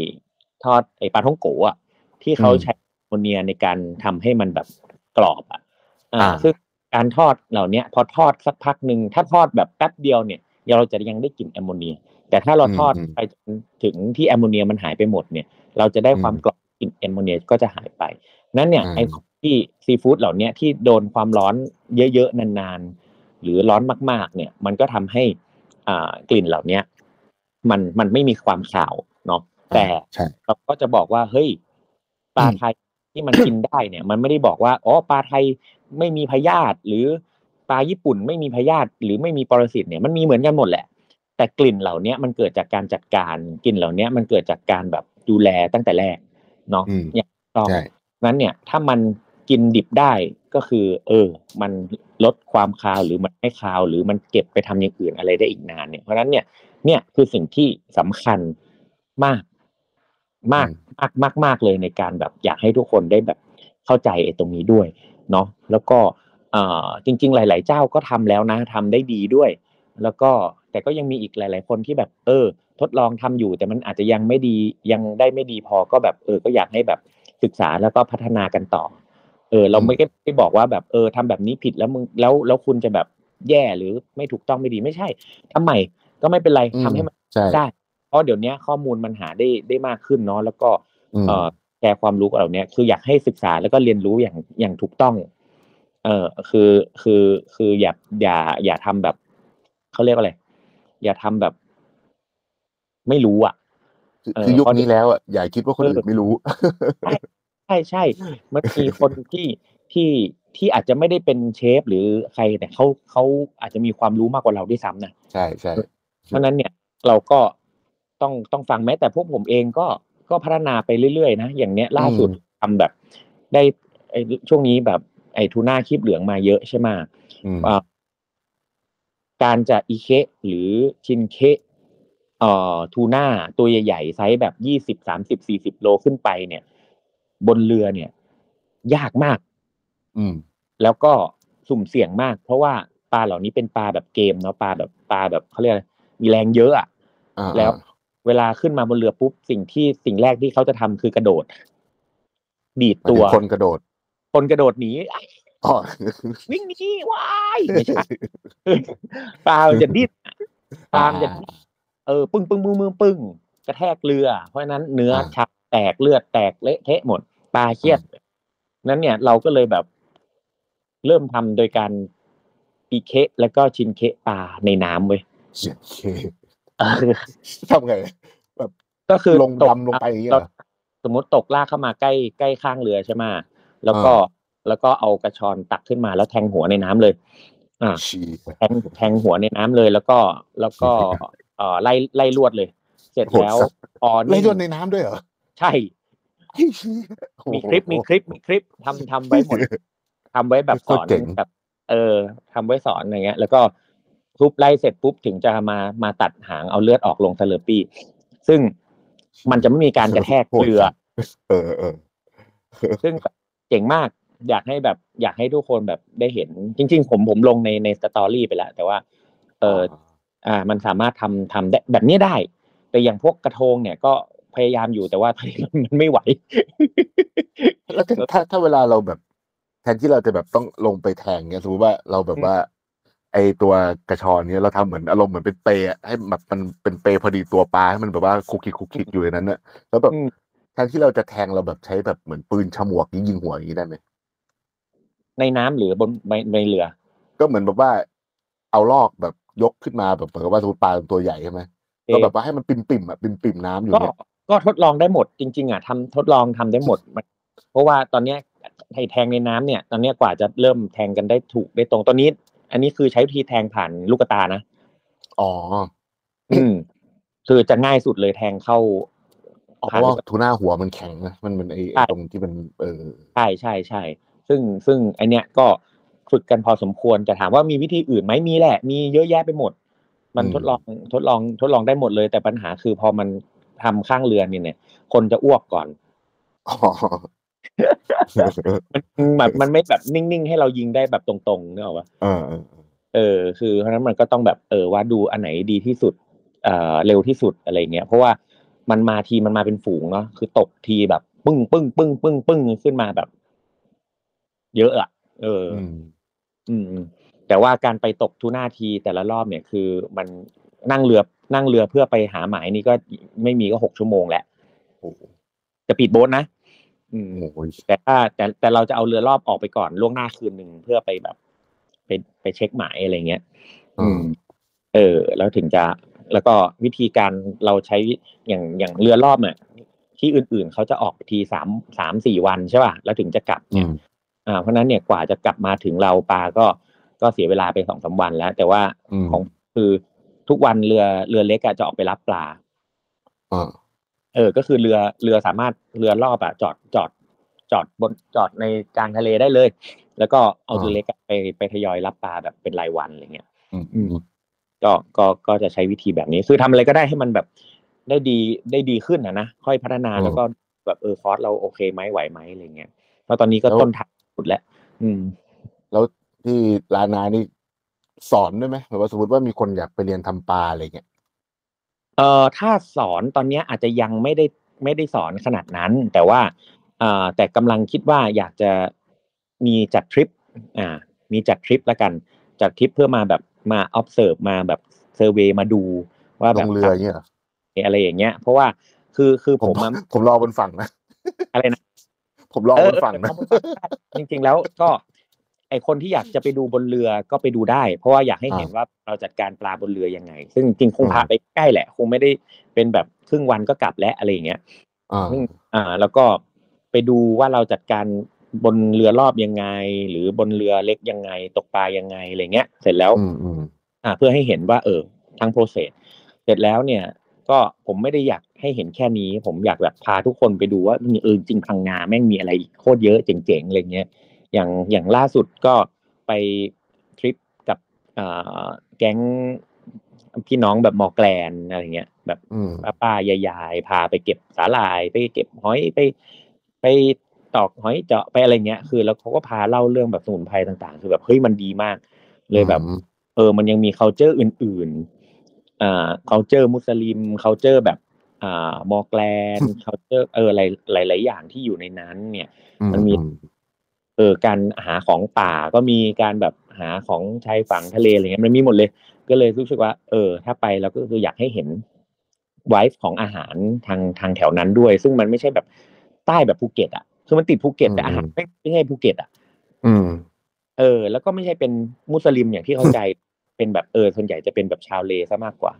ทอดไอ้ปาท่องโก๋อะที่เขาอืมใช้แอมโมเนียในการทำให้มันแบบกรอบอะอ่าอ่าซึ่ง การทอดเหล่าเนี้ยพอทอดสักพักหนึ่งถ้าทอดแบบแป๊บเดียวเนี่ยเราจะยังได้กลิ่นแอมโมเนีย แต่ถ้าเราทอดไปจนถึงที่แอมโมเนียมันหายไปหมดเนี่ย เราจะได้ความกรอบกลิ่นแอมโมเนียก็จะหายไปนั้นเนี่ยไอ้ของที่ซีฟู้ดเหล่าเนี้ยที่โดนความร้อนเยอะๆนานๆ หรือร้อนมากๆ เนี่ย มันก็ทำให้อ่ากลิ่นเหล่าเนี้ยมันมันไม่มีความขาวเนาะแต่ใช่เราก็จะบอกว่าเฮ้ยปลาอืมไทยที่มันกินได้เนี่ย มันไม่ได้บอกว่าอ๋อปลาไทยไม่มีพยาธิหรือปลาญี่ปุ่นไม่มีพยาธิหรือไม่มีปรสิตเนี่ยมันมีเหมือนกันหมดแหละ แต่กลิ่นเหล่านี้มันเกิดจากการจัดการกลิ่นเหล่านี้มันเกิดจากการแบบดูแลตั้งแต่แรกเนาะอืมอย่างต้องใช่นั้นเนี่ยถ้ามันกินดิบได้ก็คือ เออ มันลดความคาวหรือมันไม่คาว หรือมันเก็บไปทำอย่างอื่นอะไรได้อีกนานเนี่ยเพราะฉะนั้นเนี่ยเนี่ยคือสิ่งที่สำคัญมากมากอืมมากมากมากเลยในการแบบอยากให้ทุกคนได้แบบเข้าใจไอ้ตรงนี้ด้วย เนาะแล้วก็เอ่อจริง ๆ หลาย ๆ เจ้าก็ทำแล้วนะทำได้ดีด้วย แล้วก็แต่ก็ยังมีอีกหลาย ๆ คนที่แบบ เออ ทดลองทำอยู่ แต่มันอาจจะยังไม่ดียังได้ไม่ดีพอก็แบบเออก็อยากให้แบบศึกษาแล้วก็พัฒนากันต่อ เออ เราไม่ได้ไม่บอกว่าแบบเออทำแบบนี้ผิดแล้วมึงแล้วแล้วคุณจะแบบแย่หรือไม่ถูกต้องไม่ดีไม่ใช่ทำใหม่ก็ไม่เป็นไรอืมทำให้มันใช่ได้ เพราะเดี๋ยวนี้ข้อมูลมันหาได้ได้มากขึ้นเนาะแล้วก็อืมเอ่อแชร์ความรู้กับเราเนี้ยคืออยากให้ศึกษาแล้วก็เรียนรู้อย่างอย่างถูกต้อง เออคือคือคืออย่าอย่าอย่าทำแบบเขาเรียกว่าอะไร อย่าทำแบบ ไม่รู้อะคือเออคือยุคเพราะนี้แล้วอะอย่าคิดว่าคนอื่นไม่รู้ใช่ใช่มันมีคนที่ที่ที่อาจจะไม่ได้เป็นเชฟหรือใครแต่เขาเขาอาจจะมีความรู้มากกว่าเราด้วยซ้ำนะใช่ใช่เพราะฉะนั้นเนี่ยเราก็ต้องต้องฟังแม้แต่พวกผมเองก็ ก็พัฒนาไปเรื่อยๆนะอย่างเนี้ยล่าสุดทำแบบ ได้ไอ้ช่วงนี้แบบไอ้ทูน่าคลิปเหลืองมาเยอะใช่ไหมอืมอ่าการจะอีเคหรือชินเคเอ่อทูน่าตัวใหญ่ๆไซส์แบบยี่สิบสามสิบสี่สิบโลขึ้นไปเนี่ย บนเรือเนี่ย ยากมาก อืม แล้วก็สุ่มเสี่ยงมาก เพราะว่าปลาเหล่านี้เป็นปลาแบบเกมเนาะปลาแบบปลาแบบเขาเรียกอะไรมีแรงเยอะอะอ่าแล้ว เวลาขึ้นมาบนเรือปุ๊บสิ่งที่สิ่งแรกที่เขาจะทำคือกระโดด ดีดหมายตัถึวงคนกระโดด คนกระโดดหนีไอ้อ๋อวิ่งหนีว้ายไม่ใช่ปลามันจะดิ้นปลามันจะดิ้นเออปึ้งปึ้งปึ้งปึ้งปึ้งกระแทกเรือ เพราะฉะนั้นเนื้อชักแตกเลือดแตกเละเทะหมดปลาเครียดนั้นเนี่ยเราก็เลยแบบเริ่มทำโดยการอีเคแล้วก็ชินเคปลาในน้ำเว้ยเจ็ดเคเออ ทำไงก็คือลงตกดำลงไปอย่างเงี้ยเราเหรอสมมติตกลากเข้ามาใกล้ใกล้ข้างเรือใช่ไหมแล้วก็แล้วก็เอากระชอนตักขึ้นมาแล้วแทงหัวในน้ำเลย อ่าชีแทงแทงหัวในน้ำเลยแล้วก็แล้วก็เอ่อไล่ไล่ลวดเลย เสร็จแล้วพอไล่นิ่งโดนในน้ำด้วยเหรอใช่ไอ้เหี้ยมีคลิปมีคลิปมีคลิปทำทำไว้หมดทำไว้แบบสอนโคตรเจ๋งแบบ เออทำไว้สอนอะไรเงี้ย แล้วก็ ทุบไล่เสร็จปุ๊บถึงจะมามาตัดหางเอาเลือดออกลง slurryซึ่งมันจะไม่มีการกระแทกเรือเออเออซึ่งเจ๋งมากอยากให้แบบ อยากให้ทุกคนแบบได้เห็น จริง ๆ ผมผมลงในในสตอรี่ไปแล้ว แต่ว่า เอออ่า มันสามารถทำทำได้แบบนี้ได้ แต่อย่างพวกกระทงเนี่ยก็พยายามอยู่แต่ว่ามันไม่ไหว แล้วถ้าถ้าถ้าเวลาเราแบบ แทนที่เราจะแบบต้องลงไปแทงเนี่ยสมมติว่าเราแบบว่า ไอตัวกระชอนเนี่ยเราทำเหมือนอารมณ์เหมือนเป็นเปรย์อะให้แบบมันเป็นเปรย์พอดีตัวปลาให้มันแบบว่าคุกคิกคุกคิกอยู่ในนั้นเนอะแล้วแบบอืมแทนที่เราจะแทงเราแบบใช้แบบเหมือนปืนฉมวกยิงยิงหัวอย่างนี้ได้ไหมในน้ำหรือบนในในเรือ ก็เหมือนแบบว่า เอาลอกแบบยกขึ้นมาแบบเหมือนกับว่าสมมติปลาตัวใหญ่ใช่ไหมก็แบบว่าให้มันปิ่มปิ่มๆอะปิ่มปิ่มๆน้ำอยู่ก็เนี่ยก็ทดลองได้หมดจริง ๆ อะทำทดลองทำได้หมดมันเพราะว่าตอนเนี้ยไอ้แทงในน้ำเนี่ย ตอนเนี้ยกว่าจะเริ่มแทงกันได้ถูกได้ตรงตอนนี้ อันนี้คือใช้วิธีแทงผ่านลูกตานะ อ๋ออืมคือจะง่ายสุดเลยแทงเข้าอ๋อเพผ่านราะลูว่ากทูน่าหัวมันแข็งนะมันมันไอใช่ไอ้ตรงที่มันเออใช่ใช่ใช่ซึ่งซึ่งไอเนี้ยก็ฝึกกันพอสมควรจะถามว่ามีวิธีอื่นไหมมีแหละ มีเยอะแยะไปหมด มันอืมทดลองทดลองทดลองได้หมดเลย แต่ปัญหาคือพอมันทำข้างเรือเนี่ยเนี่ย คนจะอ้วกก่อนอ๋อ มันแบบมันไม่แบบนิ่งๆ ให้เรายิงได้แบบตรงๆเนกอะวะเออเออเออเออ คือเพราะฉะนั้นมันก็ต้องแบบเออว่าดูอันไหนดีที่สุดเอ่อเร็วที่สุดอะไรเงี้ย เพราะว่ามันมาทีมันมาเป็นฝูงเนาะคือตกทีแบบ ปึ้งปึ้งปึ้งปึ้งปึ้งขึ้นมาแบบ เยอะอะเอออืมอืม แต่ว่าการไปตกทูน่าทีแต่ละรอบเนี่ยคือมันนั่งเรือนั่งเรือเพื่อไปหาหมายนี่ก็ไม่มีก็หกชั่วโมงแหละโอ้โหจะปิดโบ๊ทนะ อืมโอ้ยแต่ถ้าแต่แต่เราจะเอาเรือรอบออกไปก่อนล่วงหน้าคืนหนึ่งเพื่อไปแบบไปไปเช็คหมายอะไรเงี้ย อืม เออ แล้วถึงจะแล้วก็วิธีการเราใช้อย่างอย่างเรือรอบเนี่ยทที่อื่นๆเขาจะออกทีสามสามสี่วันใช่ป่ะแล้วถึงจะกลับอืเนี่ยมอ่าเพราะฉะนั้นเนี่ยกว่าจะกลับมาถึงเราปลาก็ก็เสียเวลาไปสองสามวันแล้ว แต่ว่าอืมของคือทุกวันเรือเรือเล็กอะจะออกไปรับปลาอ่า เออ ก็คือเรือเรือสามารถเรือรอบอะจอดจอดจอดบนจอดในกลางทะเลได้เลย แล้วก็เอาเรือเล็กอะไปไปทยอยรับปลาแบบเป็นรายวันอะไรเงี้ยอืมอืมก็ก็ก็จะใช้วิธีแบบนี้ คือทำอะไรก็ได้ให้มันแบบได้ดีได้ดีขึ้นนะนะค่อยพัฒนาแล้วก็แบบเออคอร์สเราโอเคไหมไหวไหมอะไรเงี้ยเพราะตอนนี้ก็ต้นทางสุดแล้วอืม แล้วที่ลานานี่สอนด้วยไหมแบบว่าสมมติว่ามีคนอยากไปเรียนทำปลาอะไรเงี้ย เอ่อถ้าสอนตอนเนี้ยอาจจะยังไม่ได้ไม่ได้สอนขนาดนั้น แต่ว่าอ่าแต่กำลังคิดว่าอยากจะมีจัดทริปอ่ามีจัดทริปละกันจัดทริปเพื่อมาแบบมา observe มาแบบเซอร์เวยมาดูว่าลแบบงเรืออย่างเงี้ยเหรออะไรอย่างเงี้ย เพราะว่าคือคือผผมมอะผมรอบนฝั่งนะอะไรนะผมรอบนฝั่งนะเออเออเออจริง ๆ แล้วก็ ไอคนที่อยากจะไปดูบนเรือก็ไปดูได้ เพราะว่าอยากให้เห็นว่าเราจัดการปลาบนเรือยังไง ซึ่งจริงๆคงพาไปใกล้แหละ คงไม่ได้เป็นแบบครึ่งวันก็กลับแล้วอะไรอย่างเงี้ยอ่าซึ่งอ่า แล้วก็ไปดูว่าเราจัดการบนเรือรอบยังไง หรือบนเรือเล็กยังไง ตกปลายังไงอะไรเงี้ย เสร็จแล้วอืมอืมอ่า เพื่อให้เห็นว่า เออทั้งโปรเซสเสร็จแล้วเนี่ย ก็ผมไม่ได้อยากให้เห็นแค่นี้ ผมอยากแบบพาทุกคนไปดูว่ามีเออจริงพังงาแม่งมีอะไรอีกโคตรเยอะเจ๋งๆอะไรเงี้ย อย่างอย่างล่าสุดก็ไปทริปกับอ่าแก๊งพี่น้องแบบมอแกลนอะไรเงี้ยแบบอืมป้าป้ายายๆพาไปเก็บสาหร่าย ไปเก็บหอยไปไปตอกหอยเจาะไปอะไรเงี้ยคือ แล้วเขาก็พาเล่าเรื่องแบบสมุนไพรต่างๆ คือแบบเฮ้ยมันดีมาก เลยแบบอืมเออ มันยังมี culture อื่นๆอ่า culture มุสลิม culture แบบอ่ามอร์แกลน culture เออหลายหลายหลายอย่างที่อยู่ในนั้น เนี่ย มันมี เออการหาของป่าก็มีการแบบหาของชายฝั่งทะเลอะไรเงี้ยมันมีหมดเลย ก็เลยรู้สึกว่า เออ ถ้าไปแล้วก็คืออยากให้เห็น vibe ของอาหารทางทางแถวนั้นด้วย ซึ่งมันไม่ใช่แบบใต้แบบภูเก็ตอะคือมันติดภูเก็ตแต่อาหารไม่ไม่ใช่ภูเก็ตอะอืม เออ แล้วก็ไม่ใช่เป็นมุสลิมอย่างที่เข้าใจเป็นแบบเออส่วนใหญ่จะเป็นแบบชาวเลซะมากกว่า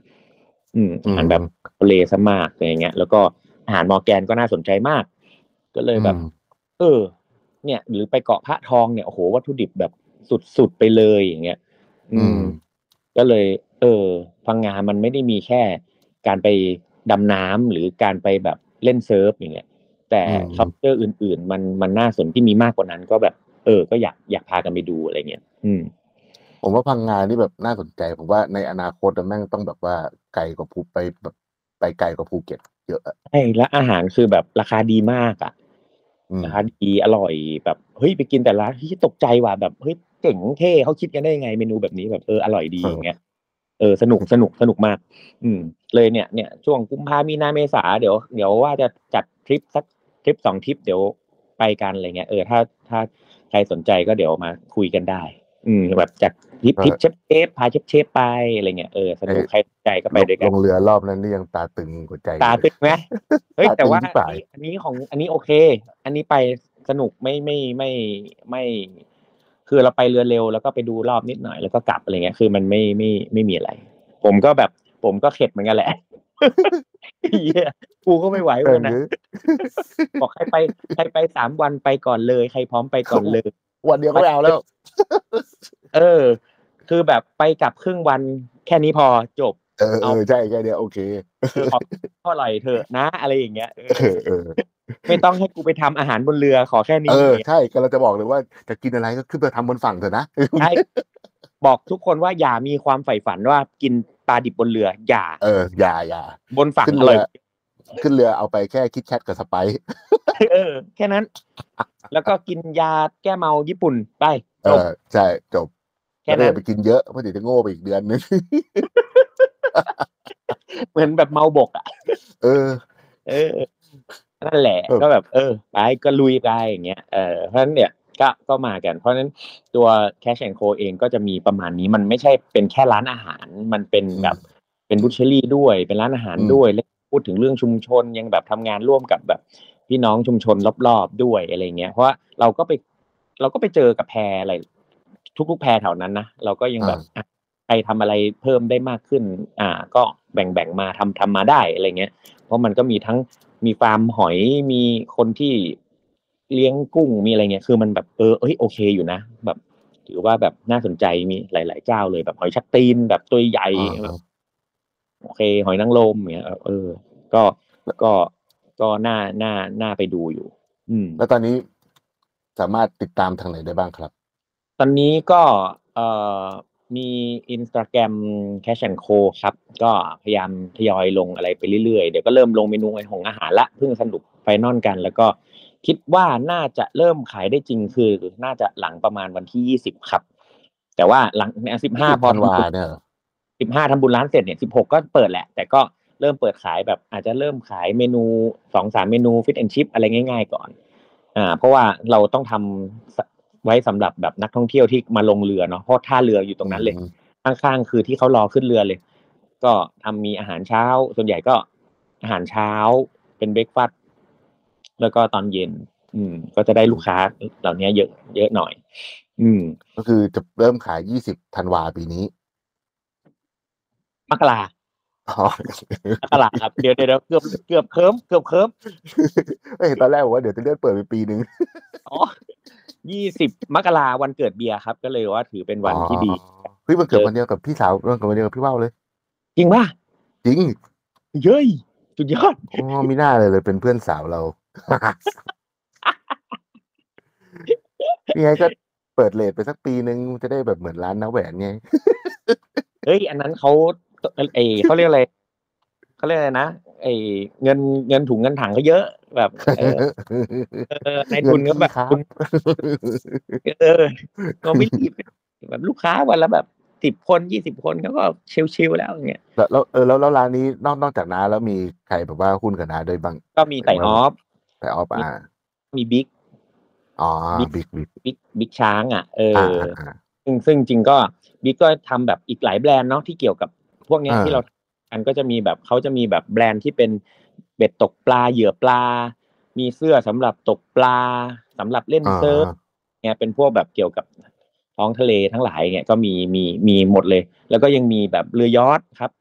อืมอาหารแบบเลซะมากอะไรอย่างเงี้ย แล้วก็อาหารมอร์แกนก็น่าสนใจมาก ก็เลยแบบ เออ เนี่ย หรือไปเกาะพระทองเนี่ยโอ้โหวัตถุดิบแบบสุดๆไปเลยอย่างเงี้ย อือืมมก็เลย เออพังงามันไม่ได้มีแค่ การไปดำน้ำหรือการไปแบบเล่นเซิร์ฟอย่างเงี้ย แต่อืม culture อื่น ๆ มันมันน่าสนที่มีมากกว่านั้น ก็แบบ เออ ก็อยากอยากพากันไปดูอะไรเงี้ยอืม ผมว่าพังงานี่แบบน่าสนใจ ผมว่าในอนาคตอะแม่งต้องแบบว่าไกลกว่าภูไปแบบไปไกลกว่าภูเก็ตเยอะอะใช่แล้วอาหารคือแบบราคาดีมากอะ อืมราคาดีอร่อยแบบเฮ้ยไปกินแต่ละที่ตกใจว่ะแบบเฮ้ยเจ๋งเท่เขาคิดกันได้ยังไงเมนูแบบนี้แบบเอออร่อยดีอย่างเงี้ยเออสนุกสนุกสนุกมาก อืม เลยเนี่ยเนี่ยช่วงกุมภามีนาเมษาเดี๋ยวเดี๋ยวว่าจะจัดทริปสักทริปสองทริปเดี๋ยวไปกันอะไรเงี้ยเออถ้าถ้าใครสนใจก็เดี๋ยวมาคุยกันได้ อืมแบบจากทริปทริปเชฟเชฟพาเชฟเชฟไปอะไรเงี้ยเออสนุกใครสนใจก็ไปด้วยกันลงเรือรอบนั้นนี่ยังตาตึงหัวใจตาตึงไหมเฮ้ยตาตึงแต่ว่าที่ปลายอันนี้ของอันนี้โอเค อันนี้ไปสนุกไม่ไม่ไม่ไม่ คือเราไปเรือเร็วแล้วก็ไปดูรอบนิดหน่อยแล้วก็กลับอะไรเงี้ยคือมันไม่ไม่ไม่มีอะไร ผมก็แบบผมก็เข็ดเหมือนกันแหละเหี้ยกูก็ไม่ไหวเอเลอยนะบอกใครไปใครไปสามวันไปก่อนเลย ใครพร้อมไปก่อนเลย วันเดียวก็ไม่เอาแล้ว เออ คือแบบไปกลับครึ่งวันแค่นี้พอจบ เออเออใช่แค่เดียวโอเคเออขอเท่าไหร่เถอะนะ อะไรอย่างเงี้ยเออเออเออไม่ต้องให้กูไปทำอาหารบนเรือขอแค่นี้เออใช่ก็เราจะบอกเลยว่าจะกินอะไรก็ขึ้นไปทำบนฝั่งเถอะนะใช่บอกทุกคนว่าอย่ามีความใฝ่ฝันว่ากินปลาดิบบนเรือ อย่า เออ อย่าอย่าบนฝั่งขึ้นอเรืร่อยอขึ้นเรือเอาไปแค่คิดแคทกับสไปซ์ เออ แค่นั้น แล้วก็กินยาแก้เมาญี่ปุ่นไปเอจบอใช่จบแค่แล้วก็นั้อนย่าไปกินเยอะเพราะเดี๋ยวจะโง่ไปอีกเดือนนึง เหมือนแบบเมาบกอะ เออ เออ นั่นแหละ เออ ก็แบบ เออ ไปก็ลุยไปอย่างเงี้ย เออ เพราะฉะนั้นเนี่ย ก็ ก็มากัน เพราะฉะนั้นตัว Cash and Co เองก็จะมีประมาณนี้ มันไม่ใช่เป็นแค่ร้านอาหาร มันเป็นแบบ เป็นบุชเชอรี่ด้วย เป็นร้านอาหารอืมด้วย แล้วพูดถึงเรื่องชุมชน ยังแบบทำงานร่วมกับแบบ พี่น้องชุมชนรอบๆด้วยอะไรเงี้ยเพราะว่าเราก็ไปเราก็ไปเจอกับแพรอะไรทุกๆแพรแถวนั้นนะเราก็ยังแบบอะใครทำอะไรเพิ่มได้มากขึ้น อ่า ก็แบ่งแบ่งมาทำทำมาได้อะไรเงี้ย เพราะมันก็มีทั้งมีฟาร์มหอยมีคนที่เลี้ยงกุ้งมีอะไรเงี้ย คือมันแบบเออเอ้ยโอเคอยู่นะแบบถือว่าแบบน่าสนใจมีหลาย ๆ เจ้าเลยแบบหอยชักตีนแบบตัวใหญ่อ่าแบบโอเค หอยนางรมอย่างเงี้ยเออ ก็ก็ ก็น่าน่าน่าไปดูอยู่ อืม แล้วตอนนี้สามารถติดตามทางไหนได้บ้างครับ ตอนนี้ก็เอ่อมีอินสตาแกรม Catch and Co ครับ ก็พยายามทยอยลงอะไรไปเรื่อยๆ เดี๋ยวก็เริ่มลงเมนูของอาหารละเพิ่งสรุป final กัน แล้วก็คิดว่าน่าจะเริ่มขายได้จริงคือ น่าจะหลังประมาณวันที่ยี่สิบครับ แต่ว่าหลังสิบห้าพอธันวาเนี่ยเหรอสิบห้าทำบุญร้านเสร็จเนี่ยสิบหกก็เปิดแหละ แต่ก็ เริ่มเปิดขายแบบอาจจะเริ่มขายเมนูสองสามเมนู fish and chips อะไรง่าย ๆ ก่อน อ่า เพราะว่าเราต้องทำสไว้สำหรับแบบนักท่องเที่ยวที่มาลงเรือเนาะเพราะท่าเรืออยู่ตรงนั้นเลยอืมข้างๆคือที่เขารอขึ้นเรือเลย ก็ทำมีอาหารเช้า ส่วนใหญ่ก็อาหารเช้าเป็นเบรกฟาสต์แล้วก็ตอนเย็น อืม ก็จะได้ลูกค้าเหล่านี้เยอะเยอะหน่อย อืม ก็คือจะเริ่มขายยี่สิบธันวาปีนี้มกรา อ๋อมกราครับเดี๋ยวเดี๋ยวเดี๋ยวเกือบเกือบเคิมเกือบเคิมเอ้ยตอนแรกบอกว่าเดี๋ยวจะเลื่อนเปิดไปปีนึงอ๋อยี่สิบมกราวันเกิดเบียร์ครับ ก็เลยว่าถือเป็นวันที่ดีอ๋อเฮ้ยมันเกิดวันเดียวกับพี่สาวมันเกิดวันเดียวกับพี่ว่าวเลย จริงป่ะจริงเย้ยสุดยอดอ๋อมีหน้าเลยเลยเป็นเพื่อนสาวเรานี่ไงก็เปิดเลทไปสักปีนึงจะได้แบบเหมือนร้านน้าแหวนไงเฮ้ยอันนั้นเขา เอเขาเรียกอะไรเขาเรียกอะไรนะไอเงินเงินถุงเงินถังก็เยอะแบบเออเออในทุนก็แบบครับคุณเออก็ไม่รีบแบบลูกค้าวันละแบบสิบคนยี่สิบคนเขาก็ชิวๆแล้วอย่างเงี้ยแล้วแล้วเออแล้วแล้วร้านนี้นอกนอกจากน้าแล้วมีใครแบบว่าหุ้นกับน้าด้วยบ้าง ก็มีไต่ออฟแต่ออฟอ่ามีบิ๊กอ๋อบิ๊กบิ๊กบิ๊กบิ๊กบิ๊กช้างอะเอออ่าออ่าอ่าซึ่งซึ่งจริงก็บิ๊กก็ทำแบบอีกหลายแบรนด์เนาะที่เกี่ยวกับ พวกเนี้ยอ่าที่เราอันก็จะมีแบบเขาจะมีแบบแบรนด์ที่เป็นเบ็ดตกปลาเหยื่อปลา มีเสื้อสำหรับตกปลาสำหรับเล่นอ่า surf เนี่ยเป็นพวกแบบเกี่ยวกับท้องทะเลทั้งหลายเนี่ยก็มีมีมีหมดเลย แล้วก็ยังมีแบบเรือยอชต์ครับ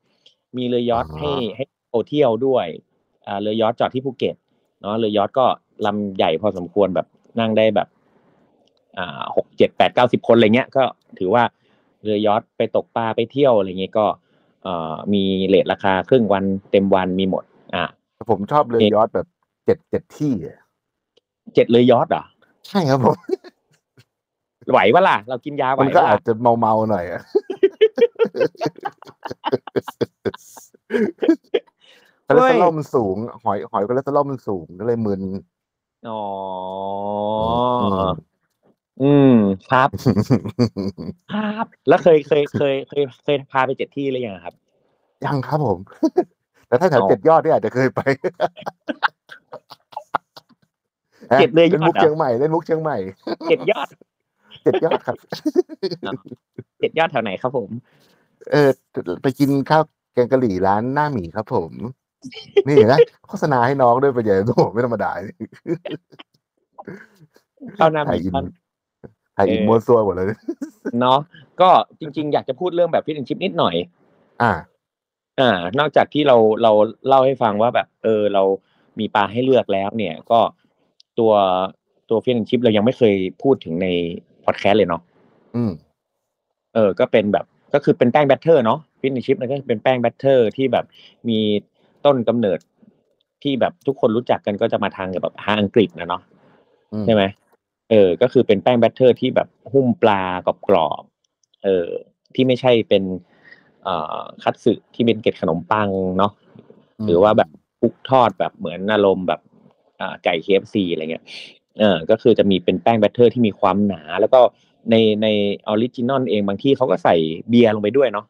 มีเรือยอชต์ให้ให้โอเที่ยวด้วยอ่าเรือยอชต์จอดที่ภูเก็ตเนาะเรือยอชต์ก็ลำใหญ่พอสมควรแบบนั่งได้แบบอ่าหกเจ็ดแปดเก้าสิบคนอะไรเงี้ยก็ถือว่าเรือยอทไปตกปลาไปเที่ยวอะไรเงี้ยก็เอ่อ มีเลทราคาครึ่งวันเต็มวันมีหมด อ่าผมชอบเลยยอดแบบเจ็ดเจ็ดที่อะเจ็ดเรือยอทเหรอใช่ครับผมไหวปะล่ะ เรากินยาไหวมันก็ปะอาล่ะจจะเมาเมาๆหน่อยอะคอเลสเตอรอลมันสูง หอยหอยคอเลสเตอรอลมันสูงก็เลยมึนอ๋อม อืมครับ ครับ แล้วเคยเคยเคยเคยเคยพาไปเจ็ดที่หรือยังครับ ยังครับผม แต่ถ้าแถวอ๋อเจ็ดยอดเนี่ยอาจจะเคยไปเจ็ดเลยยอดเล่นมุกเหรอเชียงใหม่เล่นมุกเชียงใหม่เจ็ดยอดเจ็ดยอดครับเจ็ดยอดแถวไหนครับผม เออไปกินข้าวแกงกะหรี่ร้านหน้าหมีครับผม นี่นะโฆษณาให้น้องด้วยไปใหญ่โอ้โหไม่ธรรมดาเข้าหน้าถ่ายมี อินบ้านถ่ายอินเออมัวซัวหมดเลย เนาะก็จริง ๆ อยากจะพูดเรื่องแบบฟิตแอนชิพนิดหน่อย อ่า อ่า นอกจากที่เราเราเล่าให้ฟังว่าแบบ เออ เรามีปลาให้เลือกแล้ว เนี่ย ก็ตัวตัวฟิตแอนชิพเรายังไม่เคยพูดถึงในพอดแคสต์เลยเนาะอืม เออ ก็เป็นแบบก็คือเป็นแป้ง batter เนาะ fish and chips มันก็เป็นแป้ง batter ที่แบบมีต้นกำเนิดที่แบบทุกคนรู้จักกันก็จะมาทางแบบทางอังกฤษนะเนาะอืมใช่ไหม เออ ก็คือเป็นแป้ง batter ที่แบบหุ้มปลากรอบกรอบๆเออ ที่ไม่ใช่เป็นเอ่อคัตสึที่เป็นเกล็ดขนมปังเนาะ หรือว่าแบบคลุกทอดแบบเหมือนอารมณ์แบบอ่าไก่ KFC อะไรเงี้ย เออ ก็คือจะมีเป็นแป้ง batter ที่มีความหนา แล้วก็ในใน original เองบางที่เขาก็ใส่เบียร์ลงไปด้วยเนาะ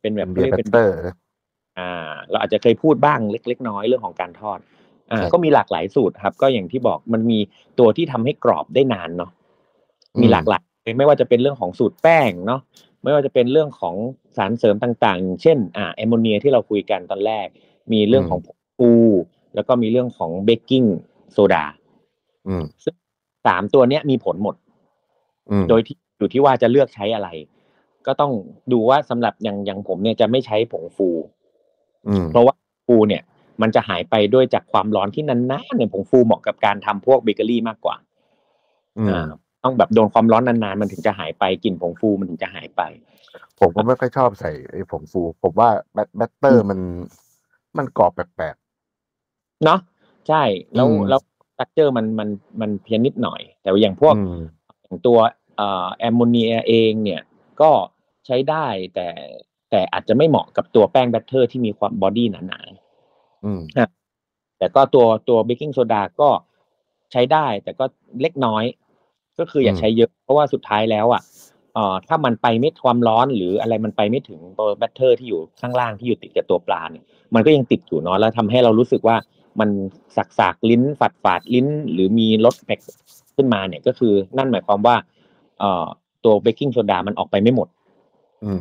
เป็นแบบ beer batter อ่า เราอาจจะเคยพูดบ้างเล็ก ๆ น้อยๆเรื่องของการทอด อ่าใช่ก็มีหลากหลายสูตรครับ ก็อย่างที่บอกมันมีตัวที่ทำให้กรอบได้นานเนาะมีหลากหลายไม่ว่าจะเป็นเรื่องของสูตรแป้งเนาะไม่ว่าจะเป็นเรื่องของสารเสริมต่างๆ เช่นอ่าแอมโมเนียที่เราคุยกันตอนแรก มีเรื่องของผงฟูแล้วก็มีเรื่องของเบกกิ้งโซดาอืมสามตัวเนี้ยมีผลหมดอืมโดยที่อยู่ที่ว่าจะเลือกใช้อะไร ก็ต้องดูว่าสำหรับอย่างอย่างผมเนี่ยจะไม่ใช้ผงฟูอืมเพราะว่าผงฟูเนี่ย มันจะหายไปด้วยจากความร้อนที่นานๆเนี่ยผงฟูเหมาะกับการทำพวกเบเกอรี่มากกว่าอืมอ่าต้องแบบโดนความร้อนนานๆมันถึงจะหายไปกลิ่นผงฟูมันถึงจะหายไป ผมก็ไม่ค่อยชอบใส่ไอ้ผงฟู ผมว่า bat batter มันมันกรอบแปลกเนาะใช่แล้วอืมแล้ว structure มันมันมันเพี้ยนนิดหน่อย แต่ว่าอย่างพวกอืมอย่างตัวเอ่อแอมโมเนียเองเนี่ยก็ใช้ได้แต่แต่อาจจะไม่เหมาะกับตัวแป้ง batter ที่มีความ body หนาๆ อืมแต่ก็ตัวตัวเบกกิ้งโซดาก็ใช้ได้ แต่ก็เล็กน้อย ก็คืออย่าอืมใช้เยอะ เพราะว่าสุดท้ายแล้วอะเอ่อถ้ามันไปไม่ความร้อนหรืออะไรมันไปไม่ถึงตัวแบตเตอร์ที่อยู่ข้างล่างที่อยู่ติดกับตัวปลาเนี่ยมันก็ยังติดอยู่เนาะแล้วทำให้เรารู้สึกว่ามันสักสากๆลิ้นฝาดฝาดๆลิ้น หรือมีรสแปลกขึ้นมาเนี่ยก็คือนั่นหมายความว่า เอ่อตัวเบกกิ้งโซดามันออกไปไม่หมด อืม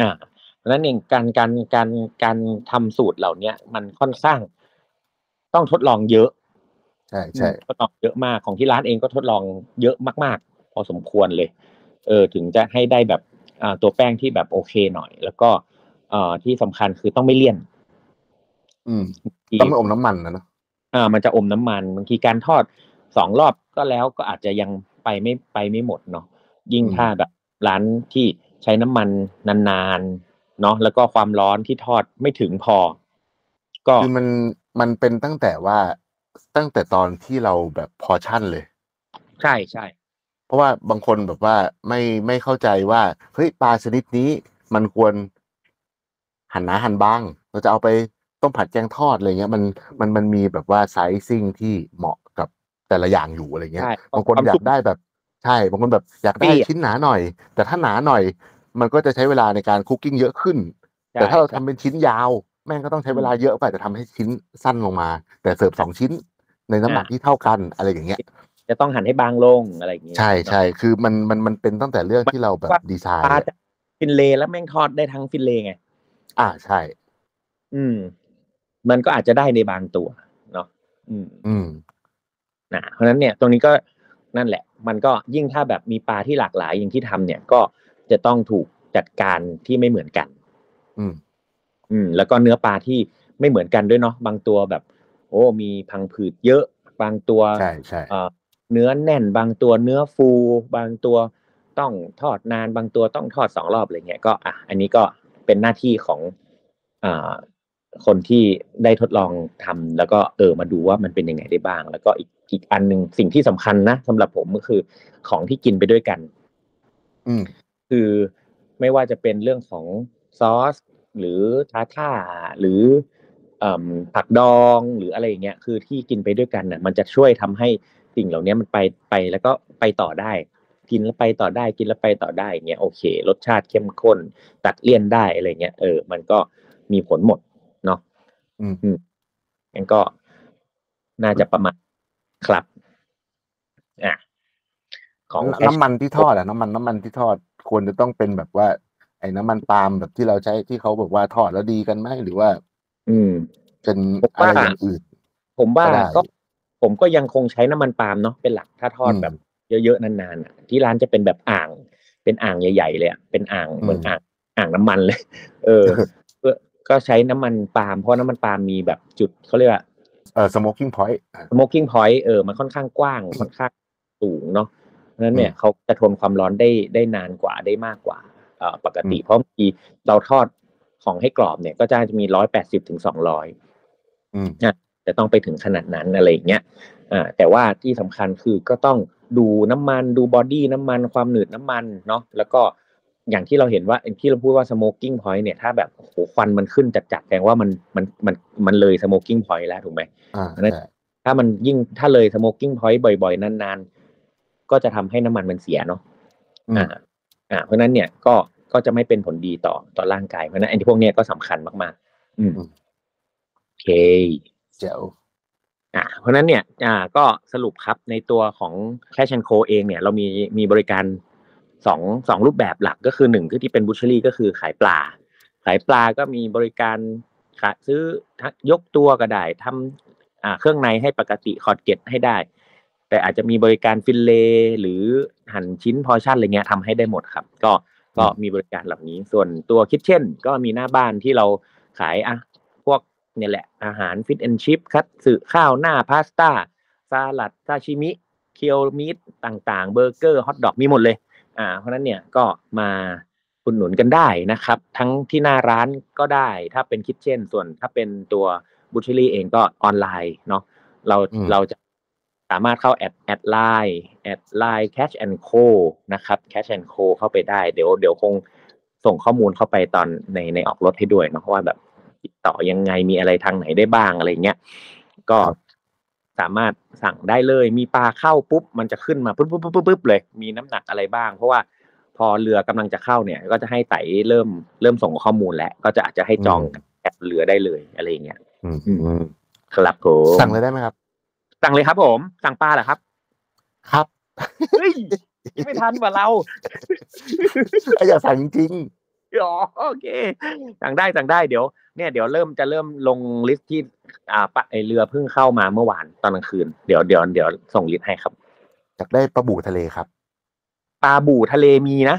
อ่า เพราะฉะนั้นเองการการการการทำสูตรเหล่าเนี้ยมันค่อนข้าง ต้องทดลองเยอะใช่ใช่ทดลองเยอะมากของที่ร้านเองก็ทดลองเยอะมาก ๆ พอสมควรเลย เออถึงจะให้ได้แบบอ่าตัวแป้งที่แบบโอเคหน่อย แล้วก็เอ่อที่สำคัญคือต้องไม่เลี่ยน อืมที่ต้องไม่อมน้ำมันนะเนอะอ่า มันจะอมน้ำมันบางทีการทอดสองรอบก็แล้วก็อาจจะยังไปไม่ไปไม่หมดเนาะยิ่งถ้าแบบร้านที่ใช้น้ำมันนานๆ เนาะแล้วก็ความร้อนที่ทอดไม่ถึงพอ ก็คือมันมันเป็นตั้งแต่ว่าตั้งแต่ตอนที่เราแบบพอชั่นเลย ใช่ใช่เพราะว่าบางคนแบบว่าไม่ไม่เข้าใจว่าเฮ้ยปลาชนิดนี้มันควรหั่นหนาหั่นบางเราจะเอาไปต้มผัดแกงทอดอะไรเงี้ยมันมันมันมีแบบว่าไซซิ่งที่เหมาะกับแต่ละอย่างอยู่อะไรเงี้ยใช่บางคนความอยาสุกกได้แบบใช่บางคนแบบอยากได้ปี้อะชิ้นหนาหน่อย แต่ถ้าหนาหน่อย มันก็จะใช้เวลาในการคุกกิ้งเยอะขึ้นใช่แต่ถ้าเราใช่ทำเป็นชิ้นยาว แม่งก็ต้องใช้เวลาเยอะกว่าจะทำให้ชิ้นสั้นลงมา แต่เสิร์ฟสองชิ้นในน้ำหนักที่เท่ากันอะไรอย่างเงี้ย จะต้องหั่นให้บางลงอะไรอย่างเงี้ยใช่ใช่คือมันมันมันเป็นตั้งแต่เรื่องที่เราแบบว่าดีไซปน์ลาอะจะฟินเลแล้วแม่งทอดได้ทั้งฟินเลไงอ่าใช่ อืม มันก็อาจจะได้ในบางตัวเนาะอืม อืมนะเพราะฉะนั้นเนี่ย ตรงนี้ก็นั่นแหละ มันก็ยิ่งถ้าแบบมีปลาที่หลากหลายอย่างที่ทำเนี่ยก็ จะต้องถูกจัดการที่ไม่เหมือนกัน อืม อืม แล้วก็เนื้อปลาที่ไม่เหมือนกันด้วยเนาะบางตัวแบบ โอ้ มีพังผืดเยอะ บางตัวใช่ใช่เอ่อเนื้อแน่น บางตัวเนื้อฟู บางตัวต้องทอดนาน บางตัวต้องทอดสองรอบอะไรเงี้ยก็อะอันนี้ก็เป็นหน้าที่ของอ่าคนที่ได้ทดลองทำแล้วก็เออมาดูว่ามันเป็นยังไงได้บ้าง แล้วก็อีกอีกอันหนึ่งสิ่งที่สำคัญนะสำหรับผมก็คือ ของที่กินไปด้วยกัน อืม คือไม่ว่าจะเป็นเรื่องของซอสหรือทาท่าหรือเอิ่มผักดองหรืออะไรอย่างเงี้ยคือที่กินไปด้วยกันน่ะมันจะช่วยทำให้สิ่งเหล่านี้มันไปไปแล้วก็ไปต่อได้ กินแล้วไปต่อได้กินแล้วไปต่อได้อย่างเงี้ยโอเค รสชาติเข้มข้น ตัดเลี่ยนได้อะไรเงี้ยเออ มันก็มีผลหมดเนาะอืมงั้นก็น่าจะประมาณครับอะของน้ำมันที่ทอดอะน้ำมันน้ำมันที่ทอด ควรจะต้องเป็นแบบว่า ไอ้น้ำมันปาล์มแบบที่เราใช้ที่เขาบอกว่าทอดแล้วดีกันไหมหรือว่า อืม เป็นผมอะไรว่าอย่างอื่น ผมว่าก็ได้ก็ผมก็ยังคงใช้น้ำมันปาล์มเนาะเป็นหลักถ้าทอดอืมแบบ เยอะๆนานๆอะที่ร้านจะเป็นแบบอ่าง เป็นอ่างใหญ่ๆเลยอะเป็นอ่างอืมเหมือนอ่างอ่างน้ำมันเลย เออก็ก็ใช้น้ำมันปาล์มเพราะน้ำมันปาล์มมีแบบจุดเขาเรียกว่าเออ smoking point smoking point เออมันค่อนข้างกว้างค่อนข้างสูงเนาะ เพราะฉะนั้นเนี่ยอืมเขาจะทนความร้อนได้ได้นานกว่าได้มากกว่าเอ่อปกติอืมเพราะบางทีเราทอดของให้กรอบเนี่ย ก็จะจะมีร้อยแปดสิบถึงสองร้อยอืมจะต้องไปถึงขนาดนั้นอะไรอย่างเงี้ยอ่าแต่ว่าที่สำคัญคือก็ต้องดูน้ำมันดูบอดี้น้ำมันความหนืดน้ำมันเนาะแล้วก็อย่างที่เราเห็นว่าที่เราพูดว่า smoking point เนี่ยถ้าแบบโอ้โหควันมันขึ้นจัดๆแสดงว่ามันมันมันมันเลย smoking point แล้วถูกไหมอ่าอันนั้นใช่ถ้ามันยิ่งถ้าเลย smoking point บ่อยๆนานๆ ก็จะทำให้น้ำมันมันเสียเนาะอืมอ่าอ่าเพราะฉะนั้นเนี่ยก็ก็จะไม่เป็นผลดีต่อต่อร่างกายเพราะฉะนั้นไอ้ที่พวกเนี้ยก็สำคัญมากๆ อืมโโอเคแจ๋วอ่าเพราะฉะนั้นเนี่ยอ่าก็สรุปครับในตัวของแคช n นโคเองเนี่ย เรามีมีบริการสองสองรูปแบบหลักก็คือหนึ่งคือที่เป็นบูช h รี่ก็คือขายปลา ขายปลาก็มีบริการขายซื้อยกตัวก็ได้ทำอ่าเครื่องในให้ปกติขอดเกล็ดให้ได้ แต่อาจจะมีบริการ fillet หรือหั่นชิ้นพอชั่นอะไรเงี้ยทำให้ได้หมดครับ ก็ก็มีบริการเหล่านี้ ส่วนตัว kitchen ก็มีหน้าบ้านที่เราขายอะพวกเนี่ยแหละอาหาร fish and chips คัตสึข้าวหน้าพาสต้าสลัดซาชิมิ cured meat ต่างๆ เบอร์เกอร์ฮอทดอกมีหมดเลย อ่า เพราะฉะนั้นเนี่ยก็มาอุดหนุนกันได้นะครับ ทั้งที่หน้าร้านก็ได้ ถ้าเป็น kitchen ส่วนถ้าเป็นตัว butchery เองก็ออนไลน์เนาะเราอืมเราจะ สามารถเข้าแอดแอดไลน์แอดไลน์ Catch and Co นะครับ Cash and Co เข้าไปได้เดี๋ยวเดี๋ยวคงส่งข้อมูลเข้าไปตอนในในออกรถให้ด้วยเนาะว่าแบบติดต่อยังไงมีอะไรทางไหนได้บ้างอะไรเงี้ยก็สามารถสั่งได้เลย มีปลาเข้าปุ๊บมันจะขึ้นมาปุ๊บปุ๊บปุ๊บปุ๊บปุ๊บเลย มีน้ำหนักอะไรบ้าง เพราะว่าพอเรือกำลังจะเข้าเนี่ย ก็จะให้ไต่เริ่มเริ่มส่งข้อมูลแล้วก็จะอาจจะให้จองแอดเรือได้เลยอะไรอย่างเงี้ยอืมอืมอืมครับผมสั่งเลยได้ไหมครับ สั่งเลยครับผม สั่งปลาเหรอครับ ครับเฮ้ยยังไม่ทันกว่าเราอยากสั่งจริงอ๋อโอเค สั่งได้สั่งได้เดี๋ยวเนี่ยเดี๋ยวเริ่มจะเริ่มลง list ที่อ่าปะไอเรือเพิ่งเข้ามาเมื่อวานตอนกลางคืนเดี๋ยวเดี๋ยวเดี๋ยวส่ง list ให้ครับอยากได้ปลาบู่ทะเลครับปลาบู่ทะเลมีนะ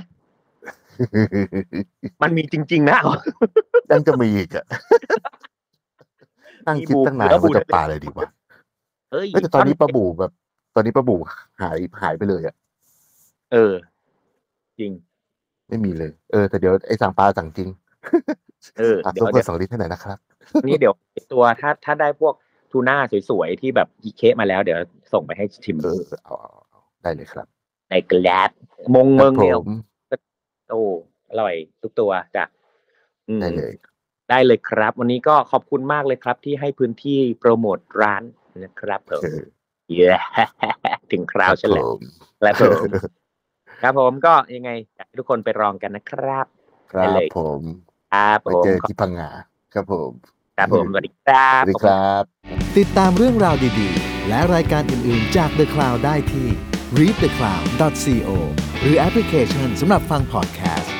มันมีจริง ๆ นะยังจะมีอีกอะนั่งคิดตั้งนานมีบูว่าจะปลาอะไรดีวะ เอ้ยเอ้ยแต่ตอนนี้ปลาบูแบบ ตอนนี้ปลาบูหายหายไปเลยอะเออ จริง ไม่มีเลย เออแต่เดี๋ยวไอ้สั่งปลาสั่งจริง เอออะเดี๋ซุยปวเปอเดี๋ยวร์สองลิตรให้หน่อยนะครับ นี่เดี๋ยวตัวถ้าถ้าได้พวกทูน่าสวยๆที่แบบอีเคมาแล้ว เดี๋ยวส่งไปให้ชิมเออเอาเอาเอาได้เลยครับในกลาดมงคเมืรัองบผเดียวมโอ้อร่อยทุกตัวจ้ะอืมได้เลย ได้เลยครับ วันนี้ก็ขอบคุณมากเลยครับ ที่ให้พื้นที่โปรโมทร้าน นะครับผมเออเย้ถึงคราวฉันแหละผมแล้วผมครับผมก็ยังไงอยากให้ทุกคนไปลองกันนะครับ ครัได้บเลยผมครับไปผมเจอที่พังงาครับผมครับผมสวัสดีครับสวัสดีครับ ติดตามเรื่องราวดีๆ และรายการอื่นๆจาก The Cloud ได้ที่ readthecloud.co หรือแอปพลิเคชันสำหรับฟังพอดแคสต์